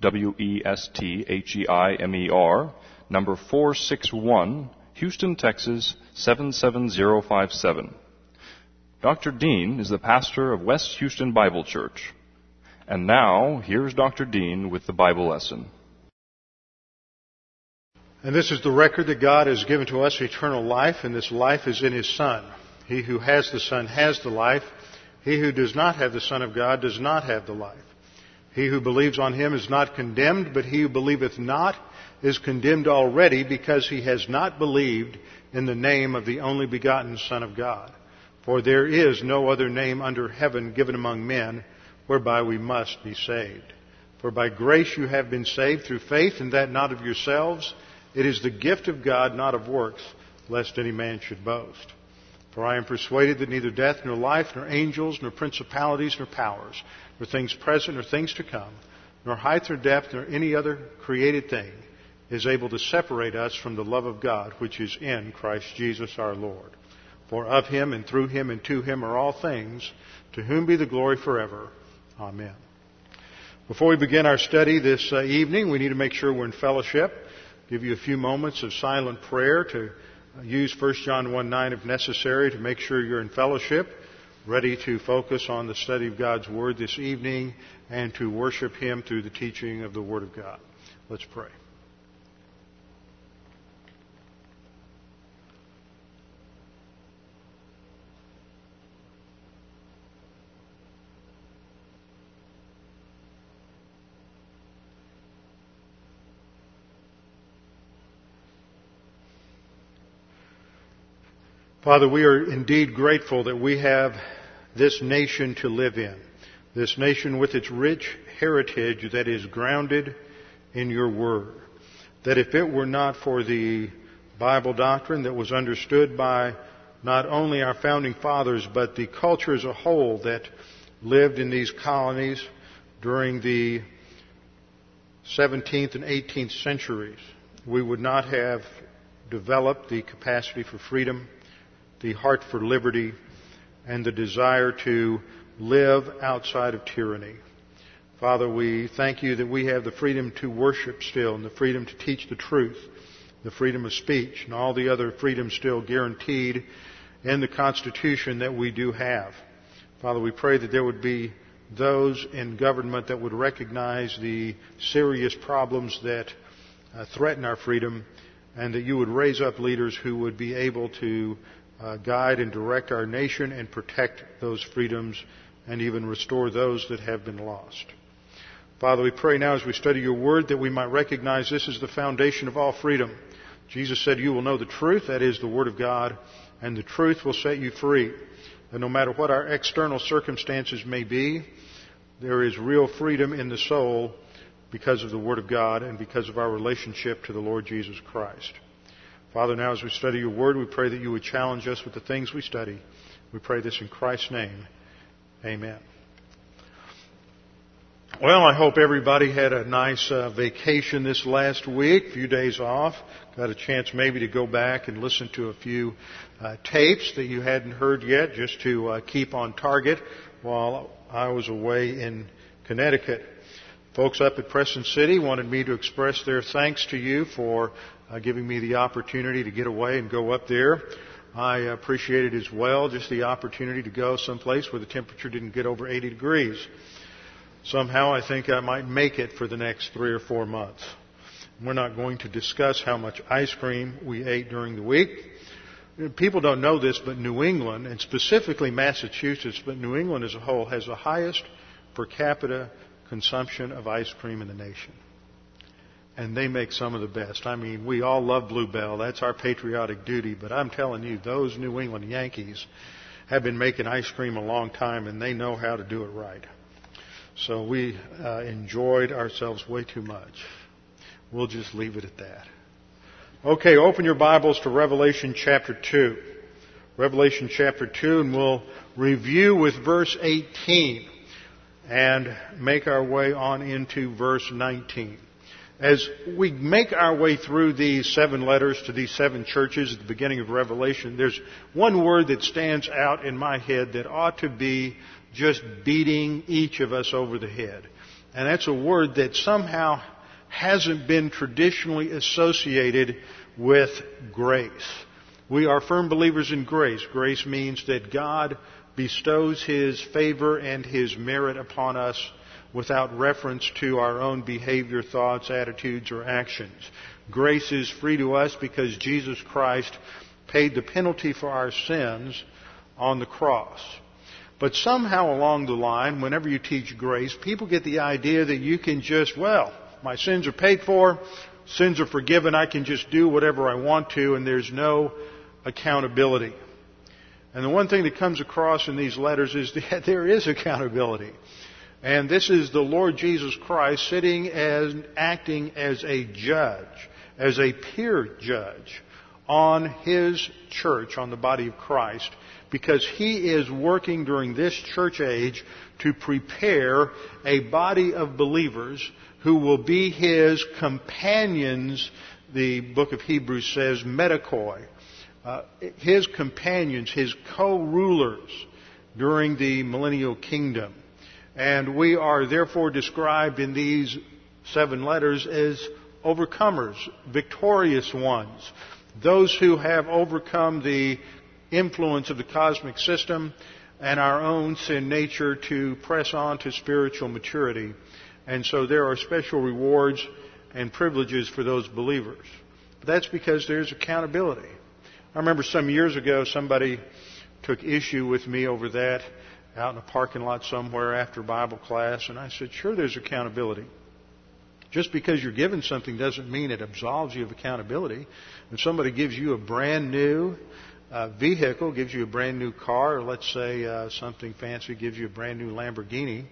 W E S T H E I M E R, number 461, Houston, Texas 77057. Dr. Dean is the pastor of West Houston Bible Church. And now, here's Dr. Dean with the Bible lesson. And this is the record that God has given to us eternal life, and this life is in His Son. He who has the Son has the life. He who does not have the Son of God does not have the life. He who believes on him is not condemned, but he who believeth not is condemned already because he has not believed in the name of the only begotten Son of God. For there is no other name under heaven given among men whereby we must be saved. For by grace you have been saved through faith, and that not of yourselves. It is the gift of God, not of works, lest any man should boast. For I am persuaded that neither death, nor life, nor angels, nor principalities, nor powers, nor things present, nor things to come, nor height, nor depth, nor any other created thing is able to separate us from the love of God which is in Christ Jesus our Lord. For of him, and through him, and to him are all things, to whom be the glory forever. Amen. Before we begin our study this uh, evening, we need to make sure we're in fellowship. Give you a few moments of silent prayer to use 1 John 1 9 if necessary to make sure you're in fellowship, ready to focus on the study of God's Word this evening and to worship Him through the teaching of the Word of God. Let's pray. Father, we are indeed grateful that we have this nation to live in. This nation with its rich heritage that is grounded in your word. That if it were not for the Bible doctrine that was understood by not only our founding fathers, but the culture as a whole that lived in these colonies during the 17th and 18th centuries, we would not have developed the capacity for freedom the heart for liberty, and the desire to live outside of tyranny. Father, we thank you that we have the freedom to worship still and the freedom to teach the truth, the freedom of speech, and all the other freedoms still guaranteed in the Constitution that we do have. Father, we pray that there would be those in government that would recognize the serious problems that uh, threaten our freedom and that you would raise up leaders who would be able to uh, guide and direct our nation and protect those freedoms and even restore those that have been lost. Father, we pray now as we study your word that we might recognize this is the foundation of all freedom. Jesus said, You will know the truth, that is the word of God, and the truth will set you free. And no matter what our external circumstances may be, there is real freedom in the soul because of the Word of God and because of our relationship to the Lord Jesus Christ. Father, now as we study your word, we pray that you would challenge us with the things we study. We pray this in Christ's name. Amen. Well, I hope everybody had a nice uh, vacation this last week, a few days off. Got a chance maybe to go back and listen to a few uh, tapes that you hadn't heard yet, just to uh, keep on target while I was away in Connecticut. Folks up at Preston City wanted me to express their thanks to you for uh, giving me the opportunity to get away and go up there. I appreciated as well, just the opportunity to go someplace where the temperature didn't get over 80 degrees. Somehow I think I might make it for the next three or four months. We're not going to discuss how much ice cream we ate during the week. People don't know this, but New England, and specifically Massachusetts, but New England as a whole, has the highest per capita consumption of ice cream in the nation and they make some of the best. I mean, we all love Bluebell. That's our patriotic duty. But I'm telling you, those New England Yankees have been making ice cream a long time, and they know how to do it right. So we uh, enjoyed ourselves way too much. We'll just leave it at that. Okay, open your Bibles to Revelation chapter 2. Revelation chapter 2, and we'll review with verse 18 and make our way on into verse 19. As we make our way through these seven letters to these seven churches at the beginning of Revelation, there's one word that stands out in my head that ought to be just beating each of us over the head. And that's a word that somehow hasn't been traditionally associated with grace. We are firm believers in grace. Grace means that God bestows His favor and His merit upon us without reference to our own behavior, thoughts, attitudes, or actions. Grace is free to us because Jesus Christ paid the penalty for our sins on the cross. But somehow along the line, whenever you teach grace, people get the idea that you can just, well, my sins are paid for, sins are forgiven, I can just do whatever I want to, and there's no accountability. And the one thing that comes across in these letters is that there is accountability. And this is the Lord Jesus Christ sitting as, acting as a judge, as a peer judge on His church, on the body of Christ, because He is working during this church age to prepare a body of believers who will be His companions, the book of Hebrews says, metochoi, uh, His companions, His co-rulers during the millennial kingdom. And we are therefore described in these seven letters as overcomers, victorious ones, those who have overcome the influence of the cosmic system and our own sin nature to press on to spiritual maturity. And so there are special rewards and privileges for those believers. But that's because there's accountability. I remember some years ago somebody took issue with me over that out in a parking lot somewhere after Bible class, and I said, sure, there's accountability. Just because you're given something doesn't mean it absolves you of accountability. If somebody gives you a brand new uh, vehicle, gives you a brand new car, or let's say uh, something fancy gives you a brand new Lamborghini,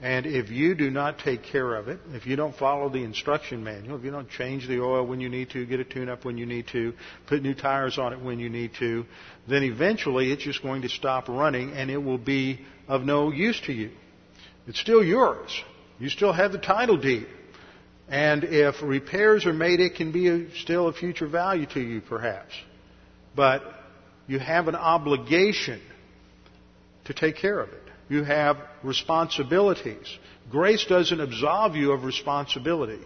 and if you do not take care of it, if you don't follow the instruction manual, if you don't change the oil when you need to, get a tune up when you need to, put new tires on it when you need to, then eventually it's just going to stop running and it will be of no use to you. It's still yours. You still have the title deed. And if repairs are made, it can be a, still a future value to you perhaps. But you have an obligation to take care of it you have responsibilities. Grace doesn't absolve you of responsibility.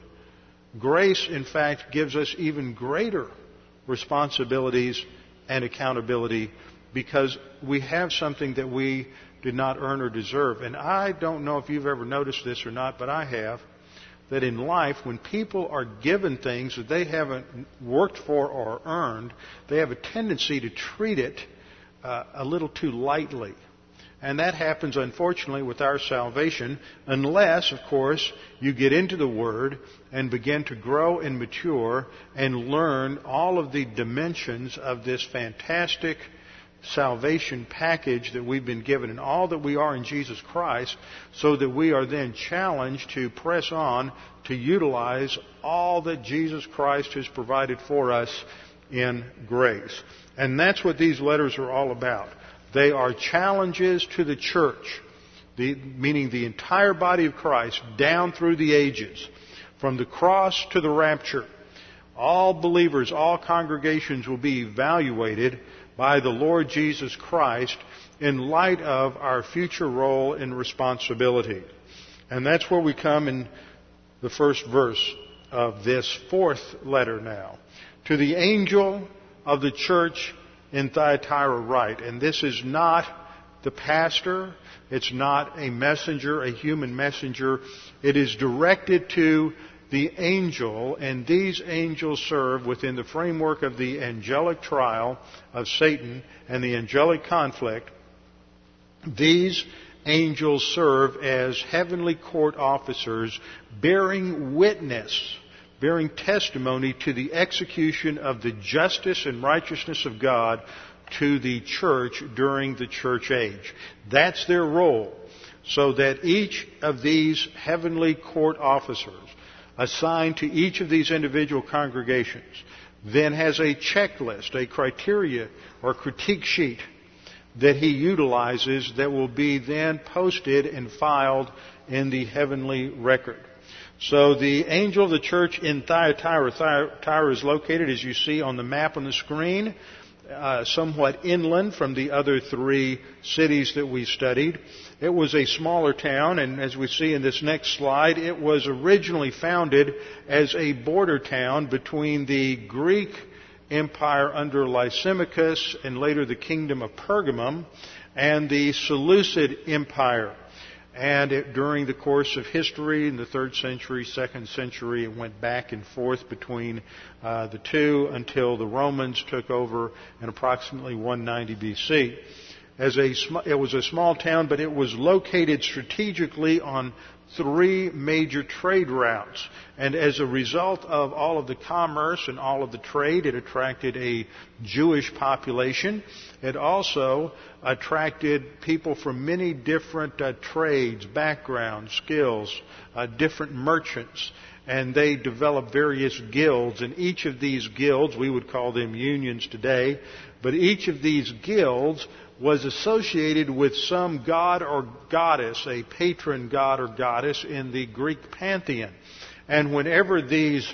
Grace, in fact, gives us even greater responsibilities and accountability because we have something that we did not earn or deserve. And I don't know if you've ever noticed this or not, but I have. That in life, when people are given things that they haven't worked for or earned, they have a tendency to treat it uh, a little too lightly. And that happens, unfortunately, with our salvation, unless, of course, you get into the Word and begin to grow and mature and learn all of the dimensions of this fantastic salvation package that we've been given and all that we are in Jesus Christ, so that we are then challenged to press on to utilize all that Jesus Christ has provided for us in grace. And that's what these letters are all about. They are challenges to the church, the, meaning the entire body of Christ, down through the ages, from the cross to the rapture. All believers, all congregations will be evaluated by the Lord Jesus Christ in light of our future role and responsibility. And that's where we come in the first verse of this fourth letter now. To the angel of the church in Thyatira right. And this is not the pastor. It's not a messenger, a human messenger. It is directed to the angel, and these angels serve within the framework of the angelic trial of Satan and the angelic conflict. These angels serve as heavenly court officers bearing witness bearing testimony to the execution of the justice and righteousness of God to the church during the church age. That's their role. So that each of these heavenly court officers assigned to each of these individual congregations, then has a checklist, a criteria or critique sheet that he utilizes that will be then posted and filed in the heavenly record. So the angel of the church in Thyatira, Thyatira is located, as you see on the map on the screen, uh, somewhat inland from the other three cities that we studied. It was a smaller town, and as we see in this next slide, it was originally founded as a border town between the Greek Empire under Lysimachus and later the Kingdom of Pergamum and the Seleucid Empire. And it, during the course of history, in the third century, second century, it went back and forth between uh, the two until the Romans took over in approximately 190 BC. As a, it was a small town, but it was located strategically on three major trade routes. And as a result of all of the commerce and all of the trade, it attracted a Jewish population. It also attracted people from many different uh, trades, backgrounds, skills, uh, different merchants. And they developed various guilds. And each of these guilds, we would call them unions today, but each of these guilds was associated with some god or goddess, a patron god or goddess in the Greek pantheon. And whenever these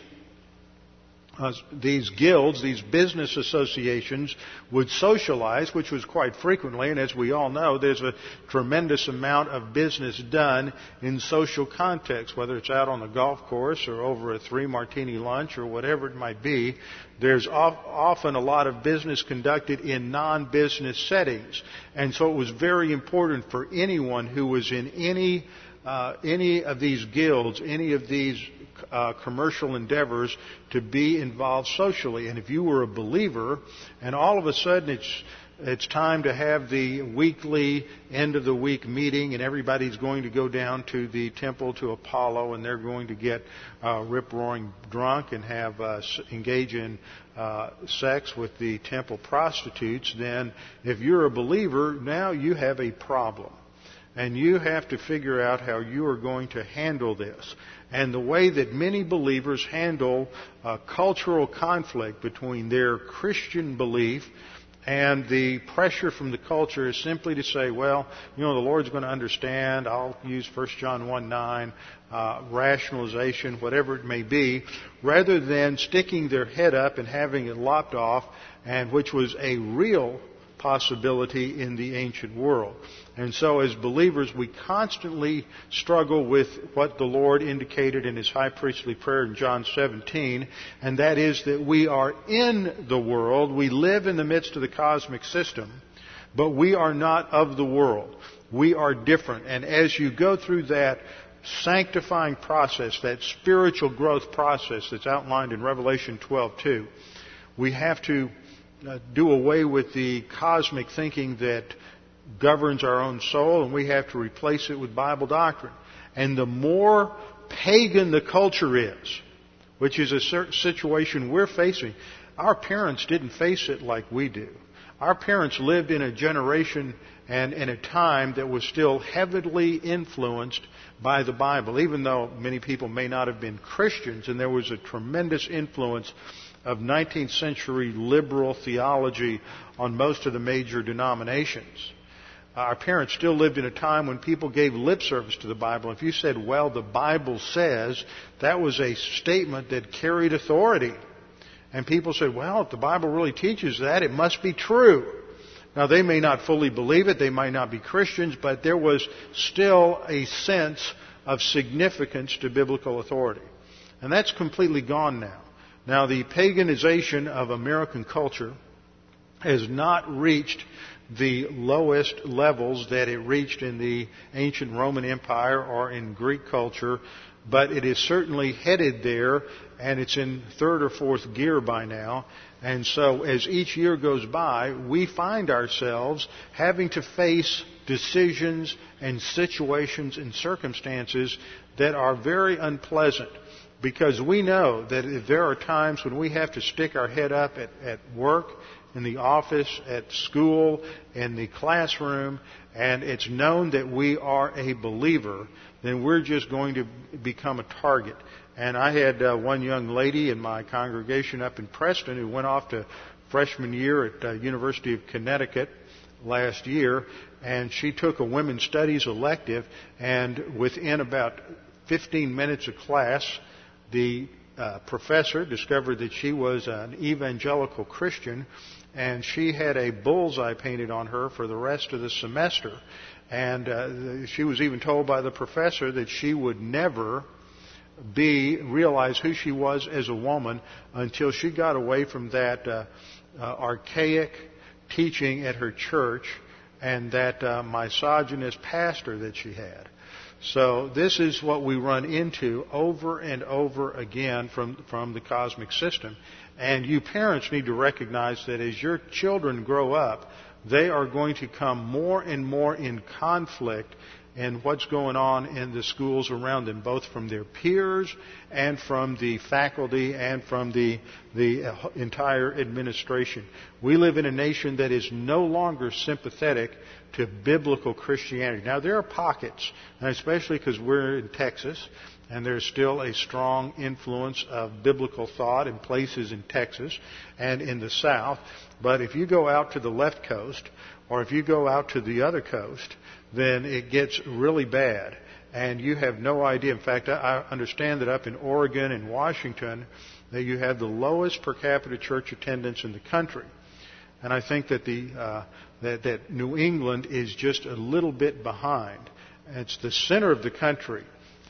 uh, these guilds, these business associations would socialize, which was quite frequently, and as we all know, there's a tremendous amount of business done in social context, whether it's out on the golf course or over a three martini lunch or whatever it might be. There's often a lot of business conducted in non-business settings. And so it was very important for anyone who was in any uh, any of these guilds, any of these uh, commercial endeavors to be involved socially. And if you were a believer, and all of a sudden it's it's time to have the weekly end of the week meeting, and everybody's going to go down to the temple to Apollo, and they're going to get uh, rip roaring drunk and have uh, engage in uh, sex with the temple prostitutes. Then, if you're a believer, now you have a problem. And you have to figure out how you are going to handle this. And the way that many believers handle uh, cultural conflict between their Christian belief and the pressure from the culture is simply to say, well, you know, the Lord's going to understand. I'll use 1 John 1 9, uh, rationalization, whatever it may be, rather than sticking their head up and having it lopped off, and which was a real possibility in the ancient world. And so as believers, we constantly struggle with what the Lord indicated in His high priestly prayer in John 17, and that is that we are in the world, we live in the midst of the cosmic system, but we are not of the world. We are different. And as you go through that sanctifying process, that spiritual growth process that's outlined in Revelation 12:2, we have to uh, do away with the cosmic thinking that governs our own soul and we have to replace it with Bible doctrine. And the more pagan the culture is, which is a certain situation we're facing, our parents didn't face it like we do. Our parents lived in a generation and in a time that was still heavily influenced by the Bible, even though many people may not have been Christians, and there was a tremendous influence of 19th century liberal theology on most of the major denominations. Our parents still lived in a time when people gave lip service to the Bible. If you said, well, the Bible says, that was a statement that carried authority. And people said, well, if the Bible really teaches that, it must be true. Now, they may not fully believe it, they might not be Christians, but there was still a sense of significance to biblical authority. And that's completely gone now. Now, the paganization of American culture has not reached the lowest levels that it reached in the ancient Roman Empire or in Greek culture, but it is certainly headed there, and it's in third or fourth gear by now. And so, as each year goes by, we find ourselves having to face decisions and situations and circumstances that are very unpleasant because we know that if there are times when we have to stick our head up at, at work, in the office, at school, in the classroom, and it's known that we are a believer, then we're just going to become a target. And I had uh, one young lady in my congregation up in Preston who went off to freshman year at uh, University of Connecticut last year, and she took a women's studies elective, and within about 15 minutes of class, the uh, professor discovered that she was an evangelical Christian, and she had a bullseye painted on her for the rest of the semester. And uh, she was even told by the professor that she would never be realize who she was as a woman until she got away from that uh, uh, archaic teaching at her church and that uh, misogynist pastor that she had. So this is what we run into over and over again from, from the cosmic system. And you parents need to recognize that as your children grow up, they are going to come more and more in conflict and what's going on in the schools around them, both from their peers and from the faculty and from the, the uh, entire administration. We live in a nation that is no longer sympathetic to biblical Christianity. Now, there are pockets, especially because we're in Texas, and there's still a strong influence of biblical thought in places in Texas and in the South. But if you go out to the left coast, or if you go out to the other coast, then it gets really bad. And you have no idea. In fact, I understand that up in Oregon and Washington, that you have the lowest per capita church attendance in the country. And I think that the uh, that, that New England is just a little bit behind. It's the center of the country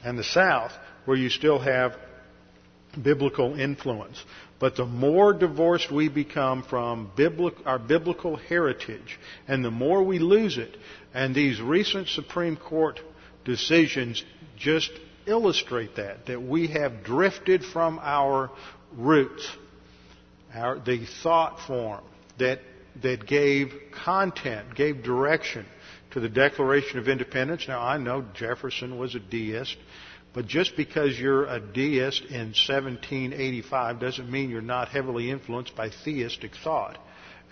and the South where you still have biblical influence. But the more divorced we become from our biblical heritage, and the more we lose it, and these recent Supreme Court decisions just illustrate that, that we have drifted from our roots, our, the thought form that, that gave content, gave direction to the Declaration of Independence. Now, I know Jefferson was a deist, but just because you're a deist in 1785 doesn't mean you're not heavily influenced by theistic thought.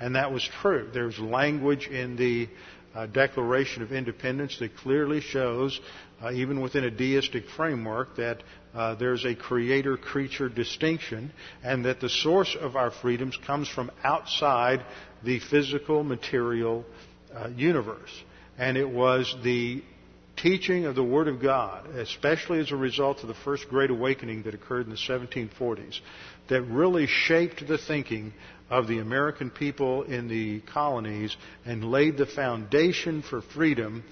And that was true. There's language in the uh, Declaration of Independence that clearly shows, uh, even within a deistic framework, that uh, there's a creator creature distinction and that the source of our freedoms comes from outside the physical material uh, universe. And it was the teaching of the Word of God, especially as a result of the First Great Awakening that occurred in the 1740s, that really shaped the thinking of the American people in the colonies and laid the foundation for freedom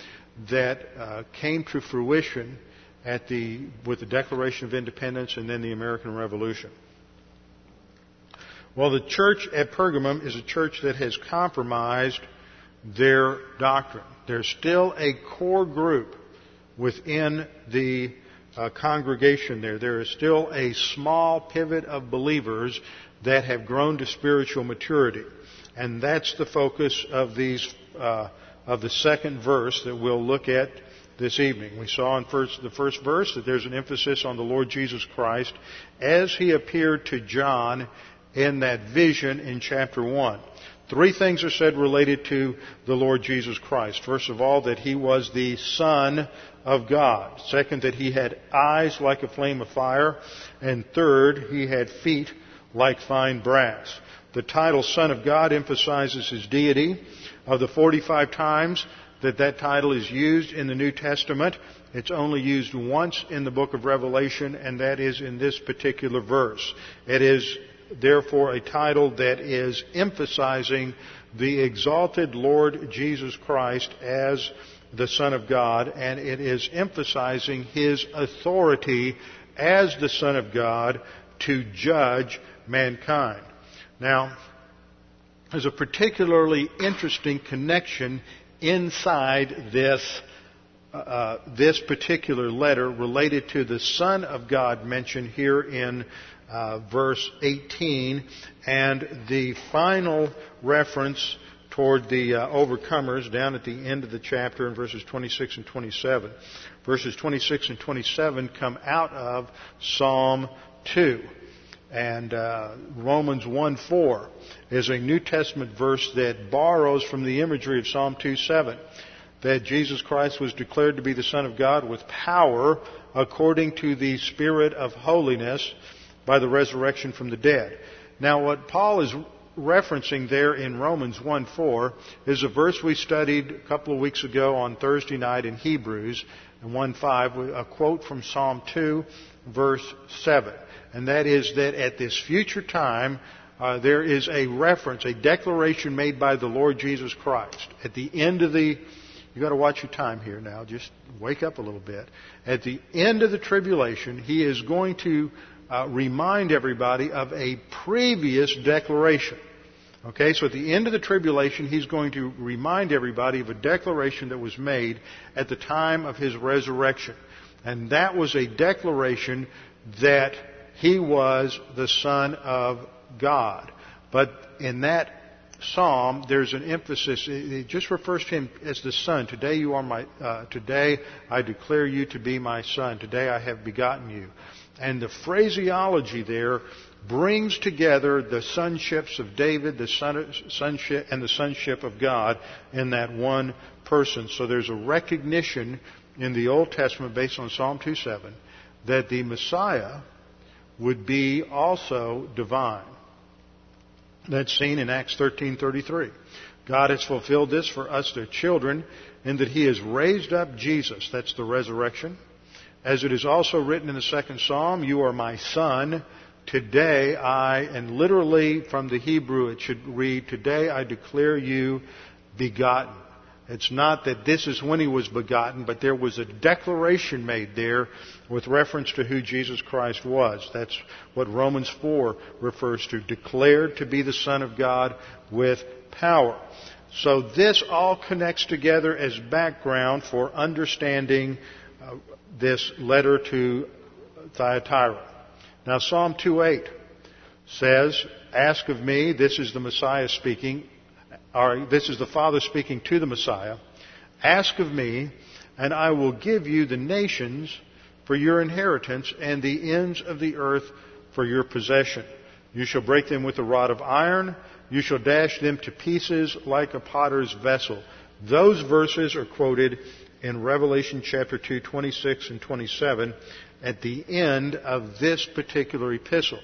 that uh, came to fruition at the, with the Declaration of Independence and then the American Revolution. Well, the church at Pergamum is a church that has compromised their doctrine. There's still a core group within the uh, congregation there. There is still a small pivot of believers that have grown to spiritual maturity. And that's the focus of these, uh, of the second verse that we'll look at this evening. We saw in first, the first verse that there's an emphasis on the Lord Jesus Christ as he appeared to John in that vision in chapter 1. Three things are said related to the Lord Jesus Christ. First of all, that he was the Son of God. Second, that he had eyes like a flame of fire. And third, he had feet like fine brass. The title Son of God emphasizes his deity. Of the 45 times that that title is used in the New Testament, it's only used once in the book of Revelation, and that is in this particular verse. It is therefore a title that is emphasizing the exalted Lord Jesus Christ as the Son of God, and it is emphasizing his authority as the Son of God to judge mankind. Now, there's a particularly interesting connection inside this uh, uh, this particular letter related to the Son of God mentioned here in uh, verse 18 and the final reference toward the uh, overcomers down at the end of the chapter in verses 26 and 27. Verses 26 and 27 come out of Psalm 2. And uh, Romans 1 4 is a New Testament verse that borrows from the imagery of Psalm 2 7 that Jesus Christ was declared to be the Son of God with power according to the Spirit of holiness by the resurrection from the dead. Now what Paul is referencing there in Romans 1 4 is a verse we studied a couple of weeks ago on Thursday night in Hebrews, and 1 5, a quote from Psalm 2, verse 7. And that is that at this future time, uh, there is a reference, a declaration made by the Lord Jesus Christ. At the end of the, you got to watch your time here now. Just wake up a little bit. At the end of the tribulation, he is going to uh, remind everybody of a previous declaration. Okay, so at the end of the tribulation, he's going to remind everybody of a declaration that was made at the time of his resurrection. And that was a declaration that he was the Son of God. But in that psalm, there's an emphasis. It just refers to him as the Son. Today you are my. Uh, today I declare you to be my Son. Today I have begotten you. And the phraseology there brings together the sonships of David, the sonship, and the sonship of God in that one person. So there's a recognition in the Old Testament based on Psalm 2:7 that the Messiah would be also divine. That's seen in Acts 13:33. God has fulfilled this for us their children in that he has raised up Jesus, that's the resurrection. As it is also written in the second psalm, you are my son, today I, and literally from the Hebrew it should read, today I declare you begotten. It's not that this is when he was begotten, but there was a declaration made there with reference to who Jesus Christ was. That's what Romans 4 refers to. Declared to be the Son of God with power. So this all connects together as background for understanding uh, this letter to Thyatira. Now Psalm 2.8 says, Ask of me, this is the Messiah speaking, or this is the Father speaking to the Messiah, ask of me, and I will give you the nations for your inheritance and the ends of the earth for your possession. You shall break them with a rod of iron. You shall dash them to pieces like a potter's vessel. Those verses are quoted in Revelation chapter 2, 26 and 27 at the end of this particular epistle.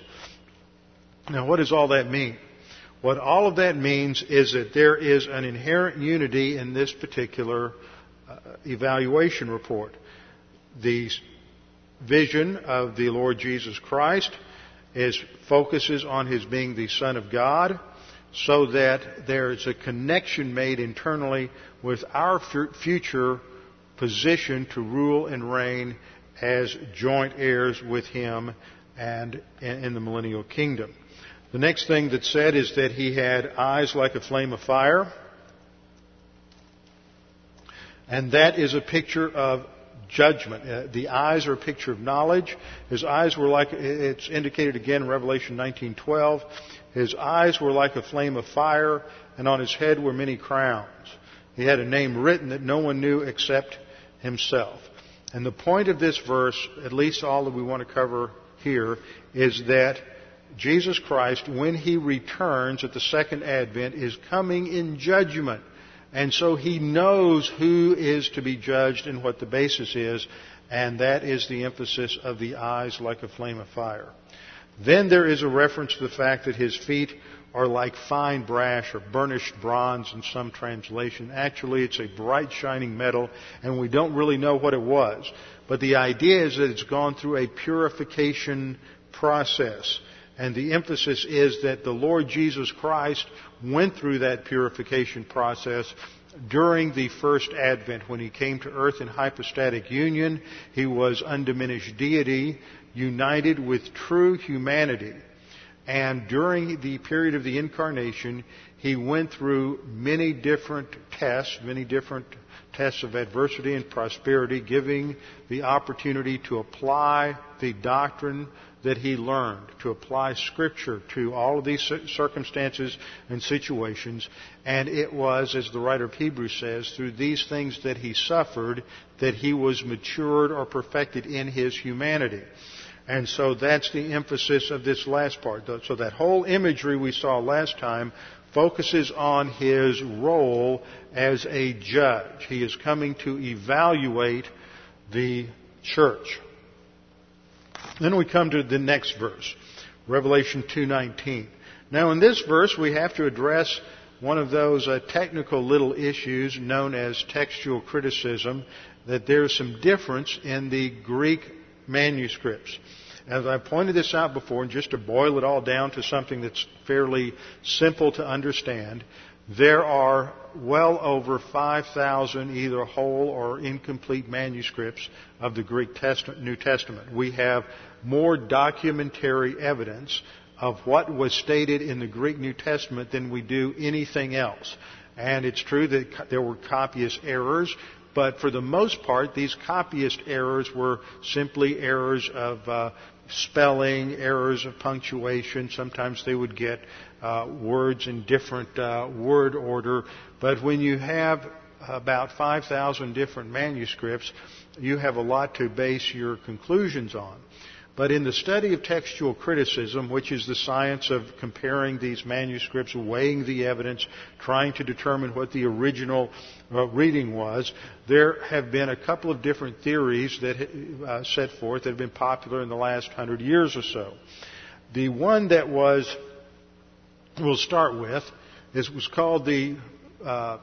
Now, what does all that mean? What all of that means is that there is an inherent unity in this particular uh, evaluation report. The vision of the Lord Jesus Christ is focuses on his being the Son of God, so that there is a connection made internally with our future position to rule and reign as joint heirs with him and in the millennial kingdom. The next thing that's said is that he had eyes like a flame of fire. And that is a picture of judgment. Uh, the eyes are a picture of knowledge. His eyes were like, it's indicated again in Revelation 19:12. His eyes were like a flame of fire, and on his head were many crowns. He had a name written that no one knew except himself. And the point of this verse, at least all that we want to cover here, is that Jesus Christ, when He returns at the second advent, is coming in judgment. And so He knows who is to be judged and what the basis is, and that is the emphasis of the eyes like a flame of fire. Then there is a reference to the fact that His feet are like fine brass or burnished bronze in some translation. Actually, it's a bright shining metal, and we don't really know what it was. But the idea is that it's gone through a purification process. And the emphasis is that the Lord Jesus Christ went through that purification process during the first advent when he came to earth in hypostatic union. He was undiminished deity, united with true humanity. And during the period of the incarnation, he went through many different tests, many different tests of adversity and prosperity, giving the opportunity to apply the doctrine that he learned, to apply Scripture to all of these circumstances and situations. And it was, as the writer of Hebrews says, through these things that he suffered that he was matured or perfected in his humanity. And so that's the emphasis of this last part. So that whole imagery we saw last time focuses on his role as a judge. He is coming to evaluate the church. Then we come to the next verse, Revelation 2:19. Now in this verse we have to address one of those uh, technical little issues known as textual criticism that there's some difference in the Greek manuscripts. As I pointed this out before, and just to boil it all down to something that's fairly simple to understand, there are well over 5,000 either whole or incomplete manuscripts of the Greek Testament, New Testament. We have more documentary evidence of what was stated in the Greek New Testament than we do anything else. And it's true that there were copyist errors, but for the most part, these copyist errors were simply errors of uh, spelling, errors of punctuation. Sometimes they would get uh, words in different uh, word order. But when you have about 5,000 different manuscripts, you have a lot to base your conclusions on. But in the study of textual criticism, which is the science of comparing these manuscripts, weighing the evidence, trying to determine what the original uh, reading was, there have been a couple of different theories that uh, set forth that have been popular in the last hundred years or so. The one that was, we'll start with, is was called the uh,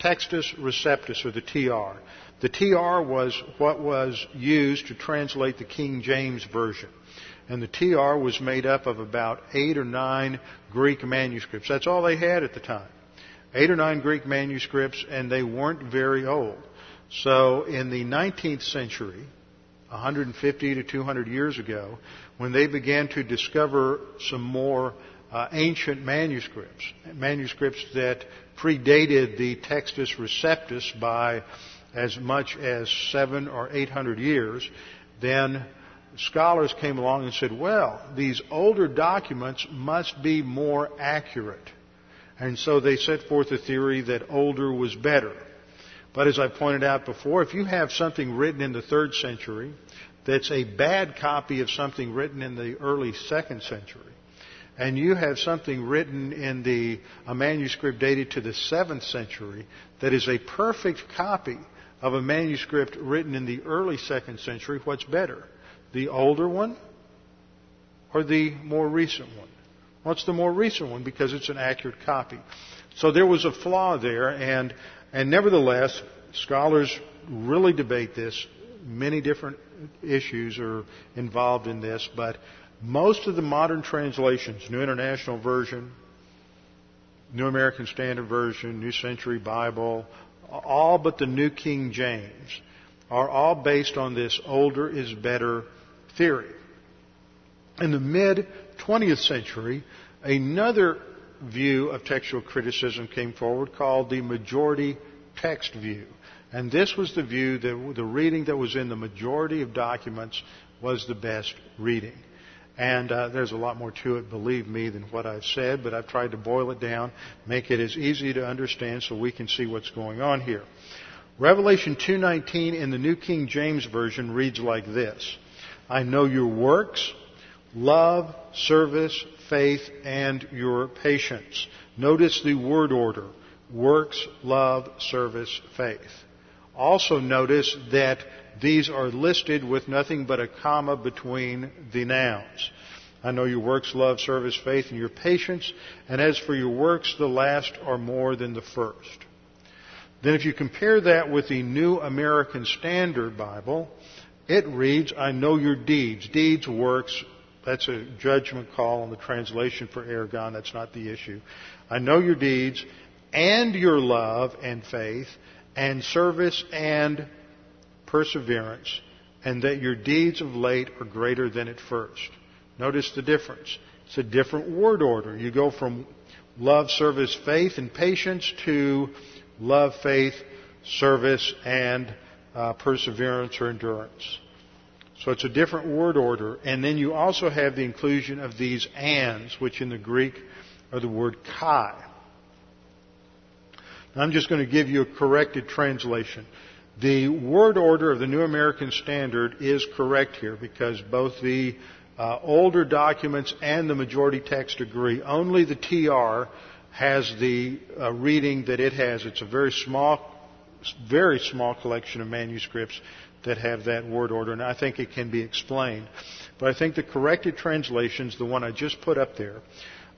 Textus Receptus, or the TR. The TR was what was used to translate the King James Version. And the TR was made up of about eight or nine Greek manuscripts. That's all they had at the time. Eight or nine Greek manuscripts, and they weren't very old. So in the 19th century, 150 to 200 years ago, when they began to discover some more uh, ancient manuscripts, manuscripts that predated the Textus Receptus by as much as seven or eight hundred years, then scholars came along and said, well, these older documents must be more accurate. And so they set forth a theory that older was better. But as I pointed out before, if you have something written in the third century that's a bad copy of something written in the early second century, and you have something written in the a manuscript dated to the seventh century that is a perfect copy of a manuscript written in the early second century, what's better? The older one or the more recent one? What's the more recent one? Because it's an accurate copy. So there was a flaw there, and, and nevertheless, scholars really debate this. Many different issues are involved in this, but most of the modern translations, New International Version, New American Standard Version, New Century Bible, all but the New King James, are all based on this older is better theory. In the mid 20th century, another view of textual criticism came forward called the majority text view. And this was the view that the reading that was in the majority of documents was the best reading. And uh, there's a lot more to it, believe me, than what I've said, but I've tried to boil it down, make it as easy to understand so we can see what's going on here. Revelation 2:19 in the New King James Version reads like this: I know your works, love, service, faith, and your patience. Notice the word order: works, love, service, faith. Also notice that these are listed with nothing but a comma between the nouns. I know your works, love, service, faith, and your patience. And as for your works, the last are more than the first. Then if you compare that with the New American Standard Bible, it reads, I know your deeds. Deeds, works, that's a judgment call on the translation for Aragon. That's not the issue. I know your deeds and your love and faith and service and perseverance, and that your deeds of late are greater than at first. Notice the difference. It's a different word order. You go from love, service, faith, and patience to love, faith, service, and uh, perseverance or endurance. So it's a different word order. And then you also have the inclusion of these ands, which in the Greek are the word kai. Now I'm just going to give you a corrected translation. The word order of the New American Standard is correct here because both the uh, older documents and the majority text agree. Only the TR has the uh, reading that it has. It's a very small, very small collection of manuscripts that have that word order, and I think it can be explained. But I think the corrected translation is the one I just put up there.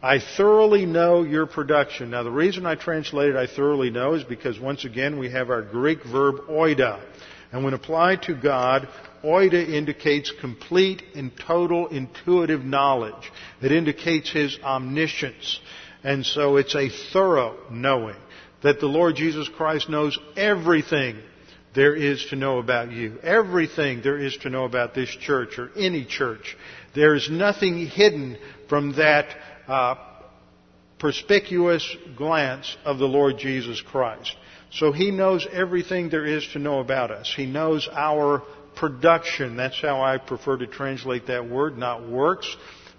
I thoroughly know your production. Now, the reason I translated I thoroughly know is because once again we have our Greek verb oida. And when applied to God, oida indicates complete and total intuitive knowledge. It indicates His omniscience. And so it's a thorough knowing that the Lord Jesus Christ knows everything there is to know about you. Everything there is to know about this church or any church. There is nothing hidden from that uh, perspicuous glance of the Lord Jesus Christ. So He knows everything there is to know about us. He knows our production. That's how I prefer to translate that word, not works.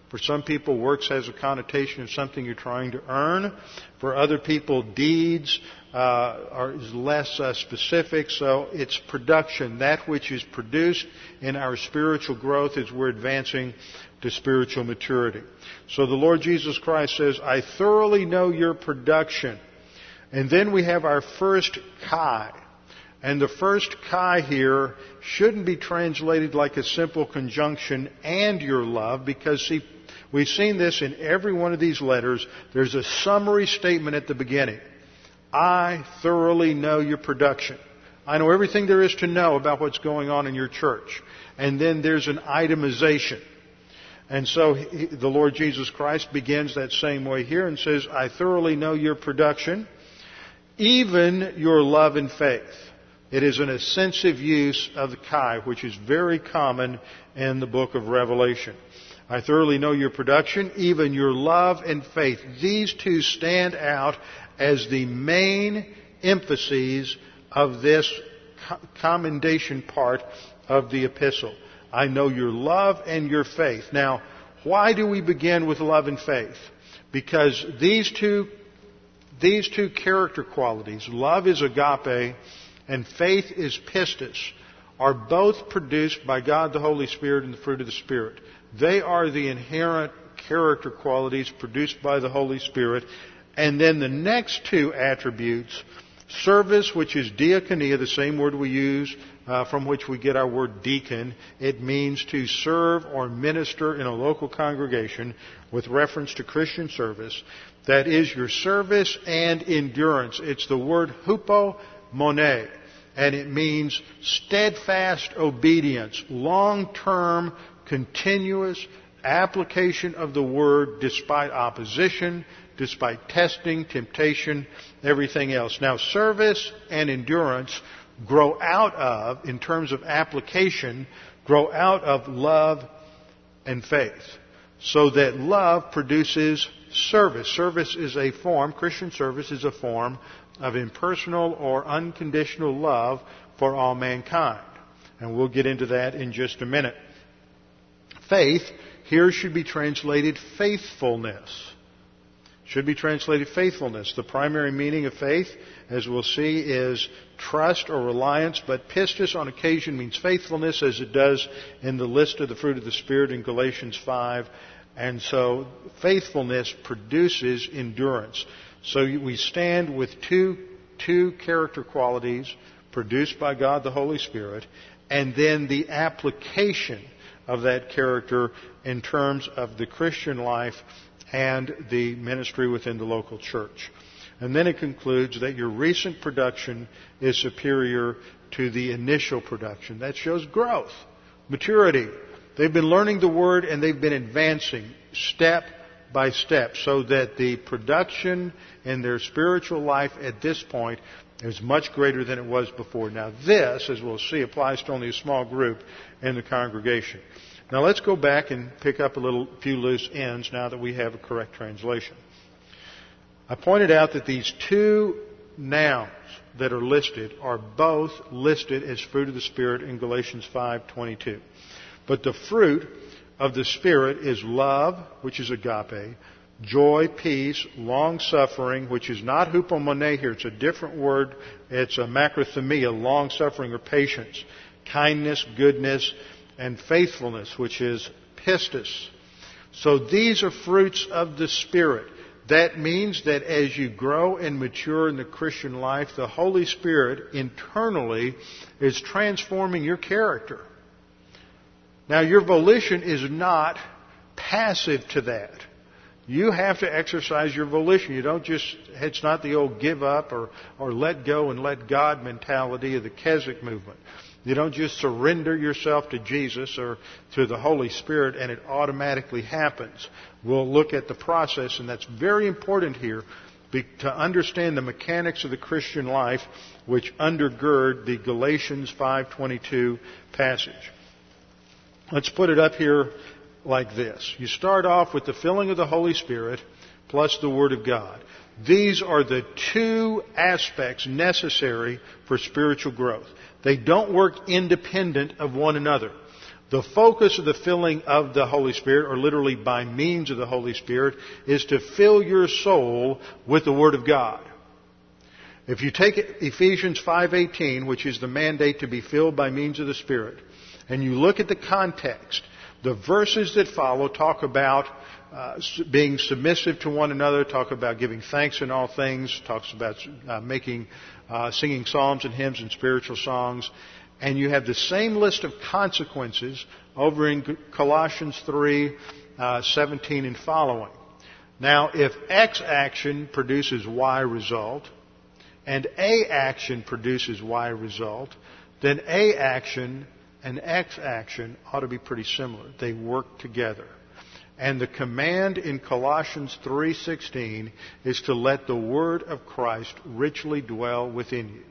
For some people, works has a connotation of something you're trying to earn. For other people, deeds uh, is less uh, specific. So it's production, that which is produced in our spiritual growth as we're advancing to spiritual maturity. So the Lord Jesus Christ says, "I thoroughly know your production." And then we have our first kai. And the first kai here shouldn't be translated like a simple conjunction and your love because see, we've seen this in every one of these letters. There's a summary statement at the beginning. I thoroughly know your production. I know everything there is to know about what's going on in your church. And then there's an itemization. And so he, the Lord Jesus Christ begins that same way here and says, I thoroughly know your production even your love and faith. It is an ascensive use of the kai, which is very common in the book of Revelation. I thoroughly know your production, even your love and faith. These two stand out as the main emphases of this commendation part of the epistle. I know your love and your faith. Now, why do we begin with love and faith? Because these two these two character qualities, love is agape and faith is pistis, are both produced by God the Holy Spirit and the fruit of the Spirit. They are the inherent character qualities produced by the Holy Spirit. And then the next two attributes, service, which is diakonia, the same word we use uh, from which we get our word deacon. It means to serve or minister in a local congregation with reference to Christian service. That is your service and endurance. It's the word hupo hupomone, and it means steadfast obedience, long-term, continuous application of the word despite opposition, despite testing, temptation, everything else. Now, service and endurance grow out of, in terms of application, grow out of love and faith. So that love produces service. Service is a form, Christian service is a form of impersonal or unconditional love for all mankind. And we'll get into that in just a minute. Faith here should be translated faithfulness. Should be translated faithfulness. The primary meaning of faith, as we'll see, is trust or reliance, but pistis on occasion means faithfulness, as it does in the list of the fruit of the Spirit in Galatians 5 and so faithfulness produces endurance. So we stand with two, two character qualities produced by God the Holy Spirit, and then the application of that character in terms of the Christian life and the ministry within the local church. And then it concludes that your recent production is superior to the initial production. That shows growth, maturity, They've been learning the Word and they've been advancing step by step so that the production in their spiritual life at this point is much greater than it was before. Now this, as we'll see, applies to only a small group in the congregation. Now let's go back and pick up a little few loose ends now that we have a correct translation. I pointed out that these two nouns that are listed are both listed as fruit of the Spirit in Galatians 5:22. But the fruit of the Spirit is love, which is agape, joy, peace, long suffering, which is not hupomone here. It's a different word. It's a makrothumia, long suffering or patience, kindness, goodness, and faithfulness, which is pistis. So these are fruits of the Spirit. That means that as you grow and mature in the Christian life, the Holy Spirit internally is transforming your character. Now, your volition is not passive to that. You have to exercise your volition. You don't just, it's not the old give up or, or let go and let God mentality of the Keswick movement. You don't just surrender yourself to Jesus or to the Holy Spirit and it automatically happens. We'll look at the process and that's very important here to understand the mechanics of the Christian life which undergird the Galatians 5:22 passage. Let's put it up here like this. You start off with the filling of the Holy Spirit plus the Word of God. These are the two aspects necessary for spiritual growth. They don't work independent of one another. The focus of the filling of the Holy Spirit, or literally by means of the Holy Spirit, is to fill your soul with the Word of God. If you take Ephesians 5:18, which is the mandate to be filled by means of the Spirit, and you look at the context, the verses that follow talk about uh, being submissive to one another, talk about giving thanks in all things, talks about uh, making, uh, singing psalms and hymns and spiritual songs, and you have the same list of consequences over in Colossians 3, uh, 17 and following. Now, if X action produces Y result, and A action produces Y result, then A action and X action ought to be pretty similar. They work together. And the command in Colossians 3:16 is to let the word of Christ richly dwell within you.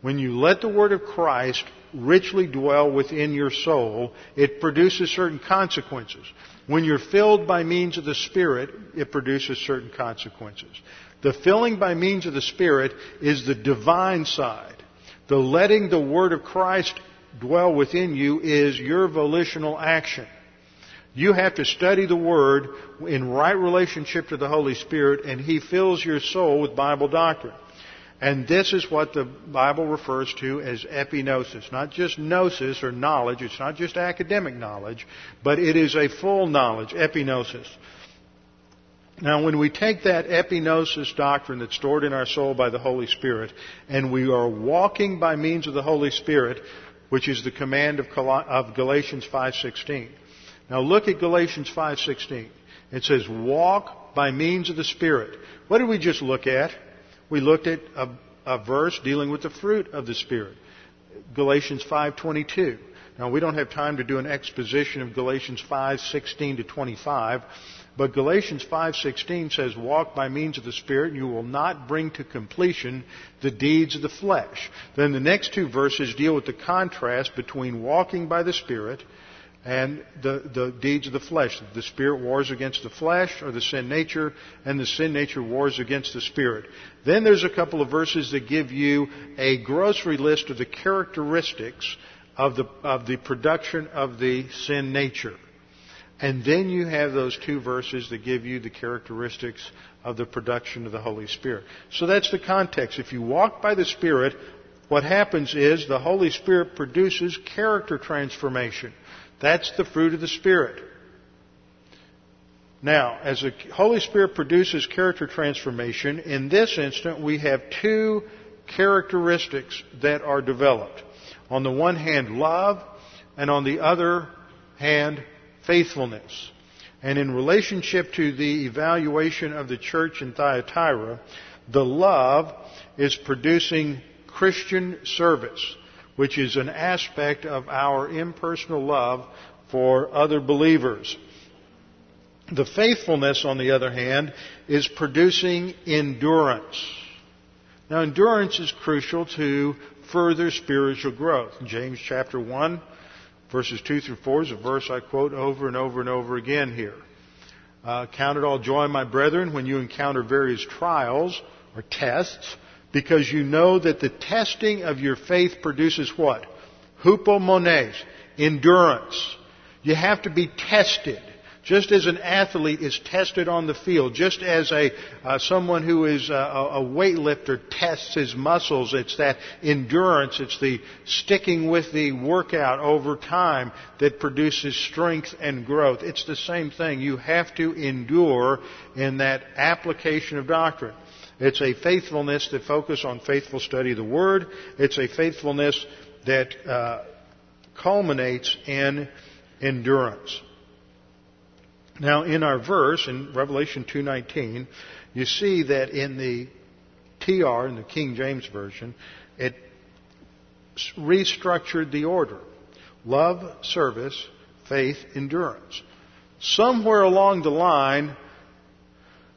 When you let the word of Christ richly dwell within your soul, it produces certain consequences. When you're filled by means of the Spirit, it produces certain consequences. The filling by means of the Spirit is the divine side. The letting the Word of Christ dwell within you is your volitional action. You have to study the Word in right relationship to the Holy Spirit, and He fills your soul with Bible doctrine. And this is what the Bible refers to as epignosis. Not just gnosis or knowledge, it's not just academic knowledge, but it is a full knowledge, epignosis. Now, when we take that epignosis doctrine that's stored in our soul by the Holy Spirit, and we are walking by means of the Holy Spirit, which is the command of Galatians 5:16. Now look at Galatians 5:16. It says, "Walk by means of the Spirit." What did we just look at? We looked at a, a verse dealing with the fruit of the Spirit. Galatians 5:22. Now we don't have time to do an exposition of Galatians 5:16 to 25, but Galatians 5:16 says, "Walk by means of the Spirit, and you will not bring to completion the deeds of the flesh." Then the next two verses deal with the contrast between walking by the Spirit and the, the deeds of the flesh. The spirit wars against the flesh or the sin nature, and the sin nature wars against the spirit. Then there's a couple of verses that give you a grocery list of the characteristics of the, of the production of the sin nature. And then you have those two verses that give you the characteristics of the production of the Holy Spirit. So that's the context. If you walk by the Spirit, what happens is the Holy Spirit produces character transformation. That's the fruit of the Spirit. Now, as the Holy Spirit produces character transformation, in this instant we have two characteristics that are developed. On the one hand, love, and on the other hand, faithfulness. And in relationship to the evaluation of the church in Thyatira, the love is producing Christian service which is an aspect of our impersonal love for other believers. The faithfulness, on the other hand, is producing endurance. Now, endurance is crucial to further spiritual growth. James chapter 1, verses 2 through 4 is a verse I quote over and over and over again here. Uh, count it all joy, my brethren, when you encounter various trials or tests, because you know that the testing of your faith produces what? Hupomones, endurance. You have to be tested. Just as an athlete is tested on the field, just as a uh, someone who is a, a weightlifter tests his muscles, it's that endurance, it's the sticking with the workout over time that produces strength and growth. It's the same thing. You have to endure in that application of doctrine. It's a faithfulness that focuses on faithful study of the Word. It's a faithfulness that uh, culminates in endurance. Now, in our verse in Revelation 2:19, you see that in the TR in the King James version, it restructured the order: love, service, faith, endurance. Somewhere along the line,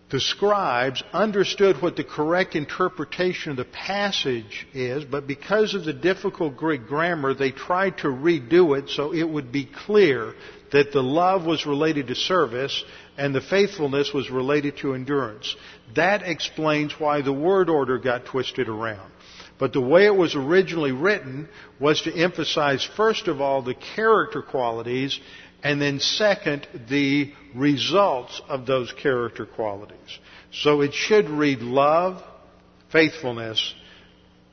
the scribes understood what the correct interpretation of the passage is, but because of the difficult Greek grammar, they tried to redo it so it would be clear that the love was related to service and the faithfulness was related to endurance. That explains why the word order got twisted around. But the way it was originally written was to emphasize, first of all, the character qualities, and then second, the results of those character qualities. So it should read love, faithfulness,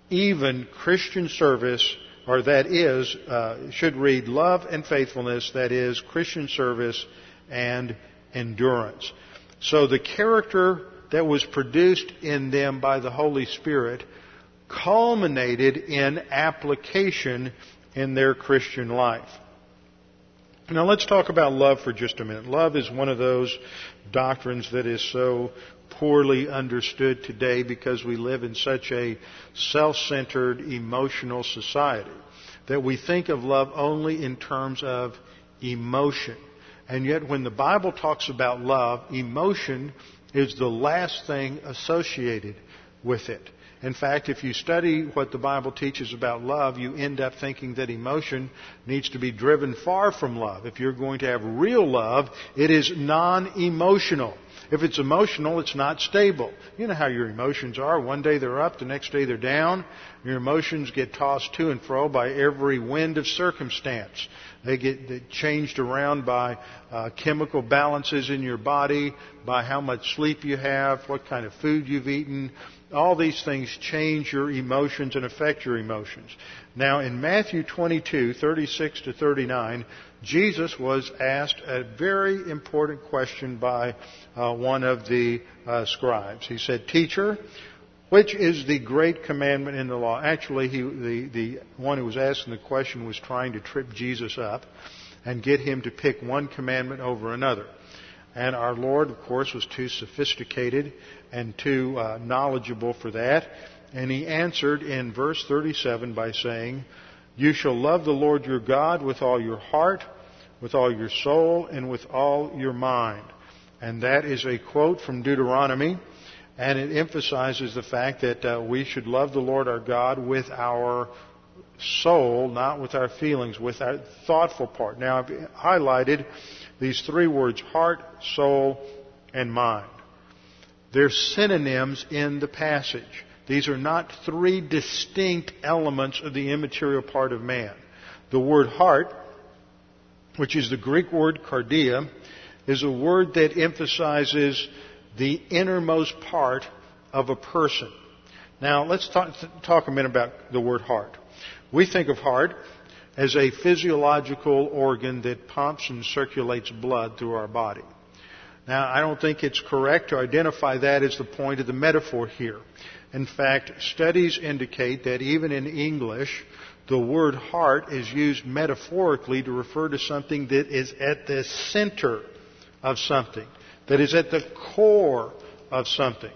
even Christian service, or that is, uh, should read love and faithfulness, that is, Christian service and endurance. So the character that was produced in them by the Holy Spirit culminated in application in their Christian life. Now let's talk about love for just a minute. Love is one of those doctrines that is so poorly understood today because we live in such a self-centered, emotional society that we think of love only in terms of emotion. And yet when the Bible talks about love, emotion is the last thing associated with it. In fact, if you study what the Bible teaches about love, you end up thinking that emotion needs to be driven far from love. If you're going to have real love, it is non-emotional. If it's emotional, it's not stable. You know how your emotions are. One day they're up, the next day they're down. Your emotions get tossed to and fro by every wind of circumstance. They get changed around by uh, chemical balances in your body, by how much sleep you have, what kind of food you've eaten. All these things change your emotions and affect your emotions. Now in Matthew 22, 36 to 39, Jesus was asked a very important question by uh, one of the uh, scribes. He said, Teacher, which is the great commandment in the law? Actually, he, the, the one who was asking the question was trying to trip Jesus up and get him to pick one commandment over another. And our Lord, of course, was too sophisticated and too uh, knowledgeable for that. And he answered in verse 37 by saying, You shall love the Lord your God with all your heart, with all your soul, and with all your mind. And that is a quote from Deuteronomy. And it emphasizes the fact that uh, we should love the Lord our God with our soul, not with our feelings, with our thoughtful part. Now, I've highlighted these three words heart, soul, and mind. They're synonyms in the passage. These are not three distinct elements of the immaterial part of man. The word heart, which is the Greek word cardia, is a word that emphasizes the innermost part of a person. Now, let's talk, talk, a minute about the word heart. We think of heart as a physiological organ that pumps and circulates blood through our body. Now, I don't think it's correct to identify that as the point of the metaphor here. In fact, studies indicate that even in English, the word heart is used metaphorically to refer to something that is at the center of something, that is at the core of something.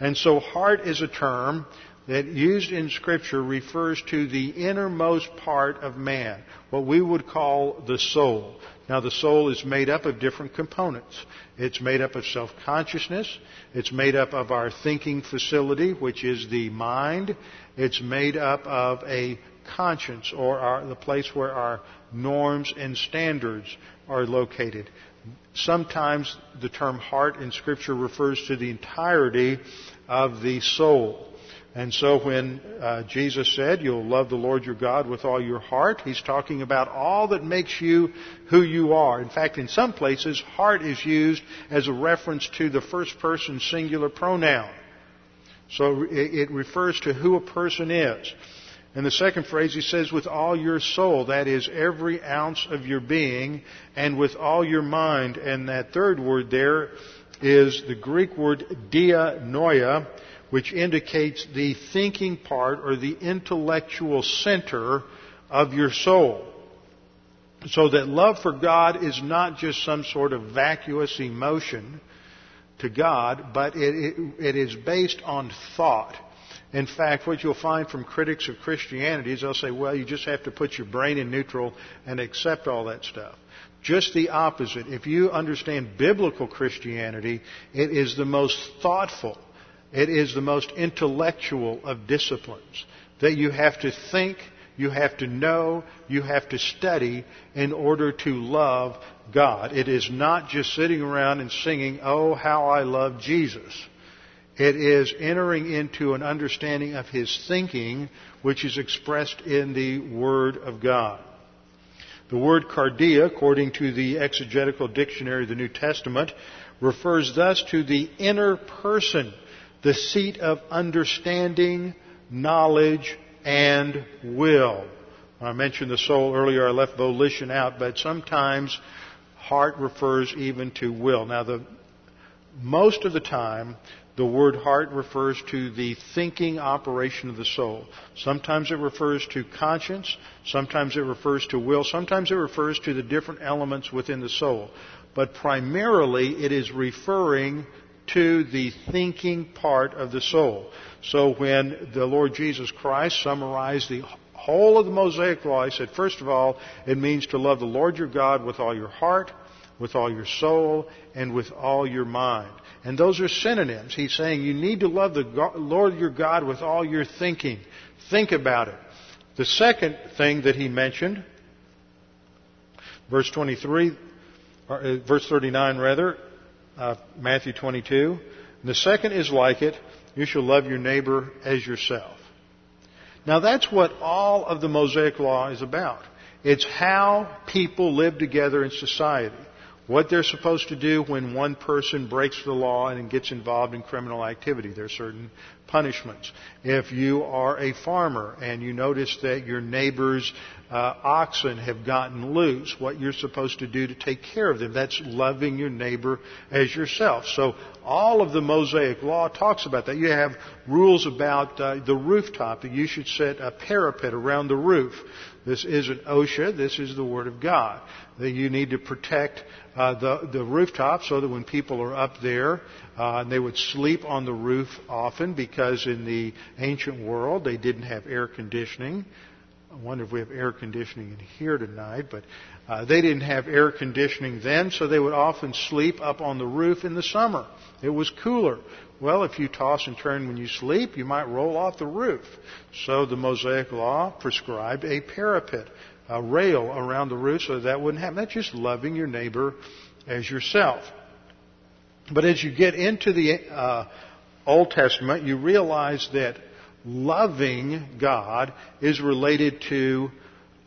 And so heart is a term that used in scripture refers to the innermost part of man, what we would call the soul. Now the soul is made up of different components. It's made up of self-consciousness. It's made up of our thinking facility, which is the mind. It's made up of a conscience, or our, the place where our norms and standards are located. Sometimes the term heart in scripture refers to the entirety of the soul. And so when uh, Jesus said, You'll love the Lord your God with all your heart, he's talking about all that makes you who you are. In fact, in some places, heart is used as a reference to the first person singular pronoun. So it refers to who a person is. In the second phrase, he says, with all your soul, that is every ounce of your being, and with all your mind. And that third word there is the Greek word dianoia, which indicates the thinking part or the intellectual center of your soul. So that love for God is not just some sort of vacuous emotion to God, but it, it, it is based on thought. In fact, what you'll find from critics of Christianity is they'll say, well, you just have to put your brain in neutral and accept all that stuff. Just the opposite. If you understand biblical Christianity, it is the most thoughtful, it is the most intellectual of disciplines. That you have to think, you have to know, you have to study in order to love God. It is not just sitting around and singing, Oh, how I love Jesus. It is entering into an understanding of His thinking, which is expressed in the Word of God. The word cardia, according to the exegetical dictionary of the New Testament, refers thus to the inner person the seat of understanding, knowledge, and will. I mentioned the soul earlier. I left volition out, but sometimes heart refers even to will. Now, the most of the time, the word heart refers to the thinking operation of the soul. Sometimes it refers to conscience. Sometimes it refers to will. Sometimes it refers to the different elements within the soul. But primarily, it is referring to the thinking part of the soul. So when the Lord Jesus Christ summarized the whole of the Mosaic Law, he said, first of all, it means to love the Lord your God with all your heart, with all your soul, and with all your mind. And those are synonyms. He's saying you need to love the Lord your God with all your thinking. Think about it. The second thing that he mentioned, verse 23, uh, verse 39 rather, uh, Matthew 22. And the second is like it. You shall love your neighbor as yourself. Now that's what all of the Mosaic Law is about. It's how people live together in society. What they're supposed to do when one person breaks the law and gets involved in criminal activity. There are certain punishments. If you are a farmer and you notice that your neighbor's uh, oxen have gotten loose, what you're supposed to do to take care of them. That's loving your neighbor as yourself. So all of the Mosaic Law talks about that. You have rules about uh, the rooftop that you should set a parapet around the roof. This isn't OSHA. This is the Word of God. That you need to protect uh, the the rooftop so that when people are up there, uh, they would sleep on the roof often because in the ancient world they didn't have air conditioning. I wonder if we have air conditioning in here tonight, but uh, they didn't have air conditioning then, so they would often sleep up on the roof in the summer. It was cooler. Well, if you toss and turn when you sleep, you might roll off the roof. So the Mosaic Law prescribed a parapet, a rail around the roof so that, wouldn't happen. That's just loving your neighbor as yourself. But as you get into the uh, Old Testament, you realize that loving God is related to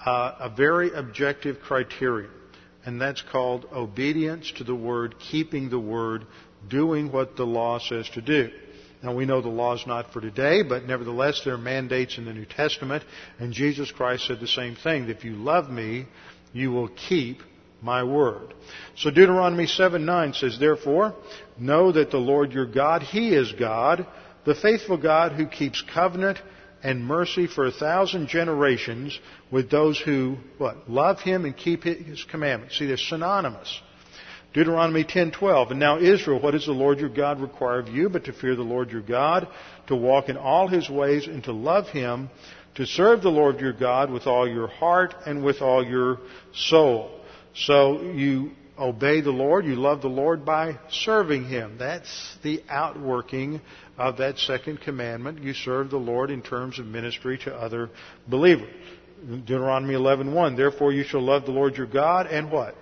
uh, a very objective criterion, and that's called obedience to the Word, keeping the Word, doing what the law says to do. Now we know the law is not for today, but nevertheless there are mandates in the New Testament, and Jesus Christ said the same thing. That if you love me, you will keep my word. So Deuteronomy 7 9 says, Therefore, know that the Lord your God, He is God, the faithful God who keeps covenant and mercy for a thousand generations with those who what love him and keep his commandments. See, they're synonymous. Deuteronomy 10:12 And now Israel what does the Lord your God require of you but to fear the Lord your God to walk in all his ways and to love him to serve the Lord your God with all your heart and with all your soul. So you obey the Lord, you love the Lord by serving Him. That's the outworking of that second commandment. You serve the Lord in terms of ministry to other believers. Deuteronomy 11:1 Therefore you shall love the Lord your God and what?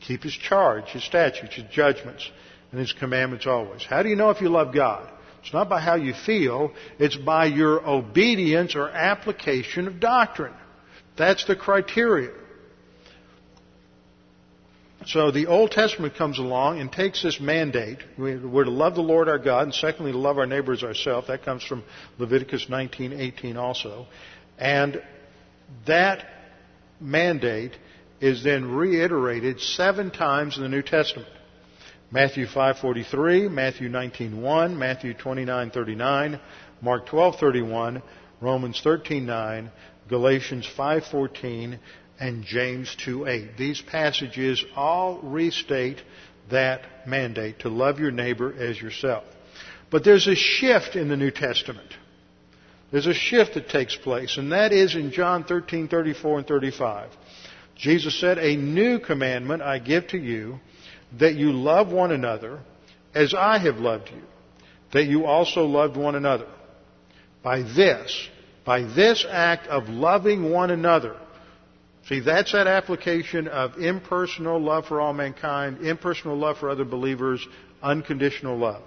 Keep his charge, his statutes, his judgments, and his commandments always. How do you know if you love God? It's not by how you feel, it's by your obedience or application of doctrine. That's the criteria. So the Old Testament comes along and takes this mandate. We're to love the Lord our God, and secondly, to love our neighbors ourselves. That comes from Leviticus 19:18 also. And that mandate is then reiterated seven times in the New Testament. Matthew 5:43, Matthew 19:1, Matthew 29:39, Mark 12:31, Romans 13:9, Galatians 5:14, and James 2:8. These passages all restate that mandate to love your neighbor as yourself. But there's a shift in the New Testament. There's a shift that takes place, and that is in John 13:34 and 35. Jesus said, "A new commandment I give to you, that you love one another as I have loved you, that you also loved one another. By this, by this act of loving one another, See, that's that application of impersonal love for all mankind, impersonal love for other believers, unconditional love.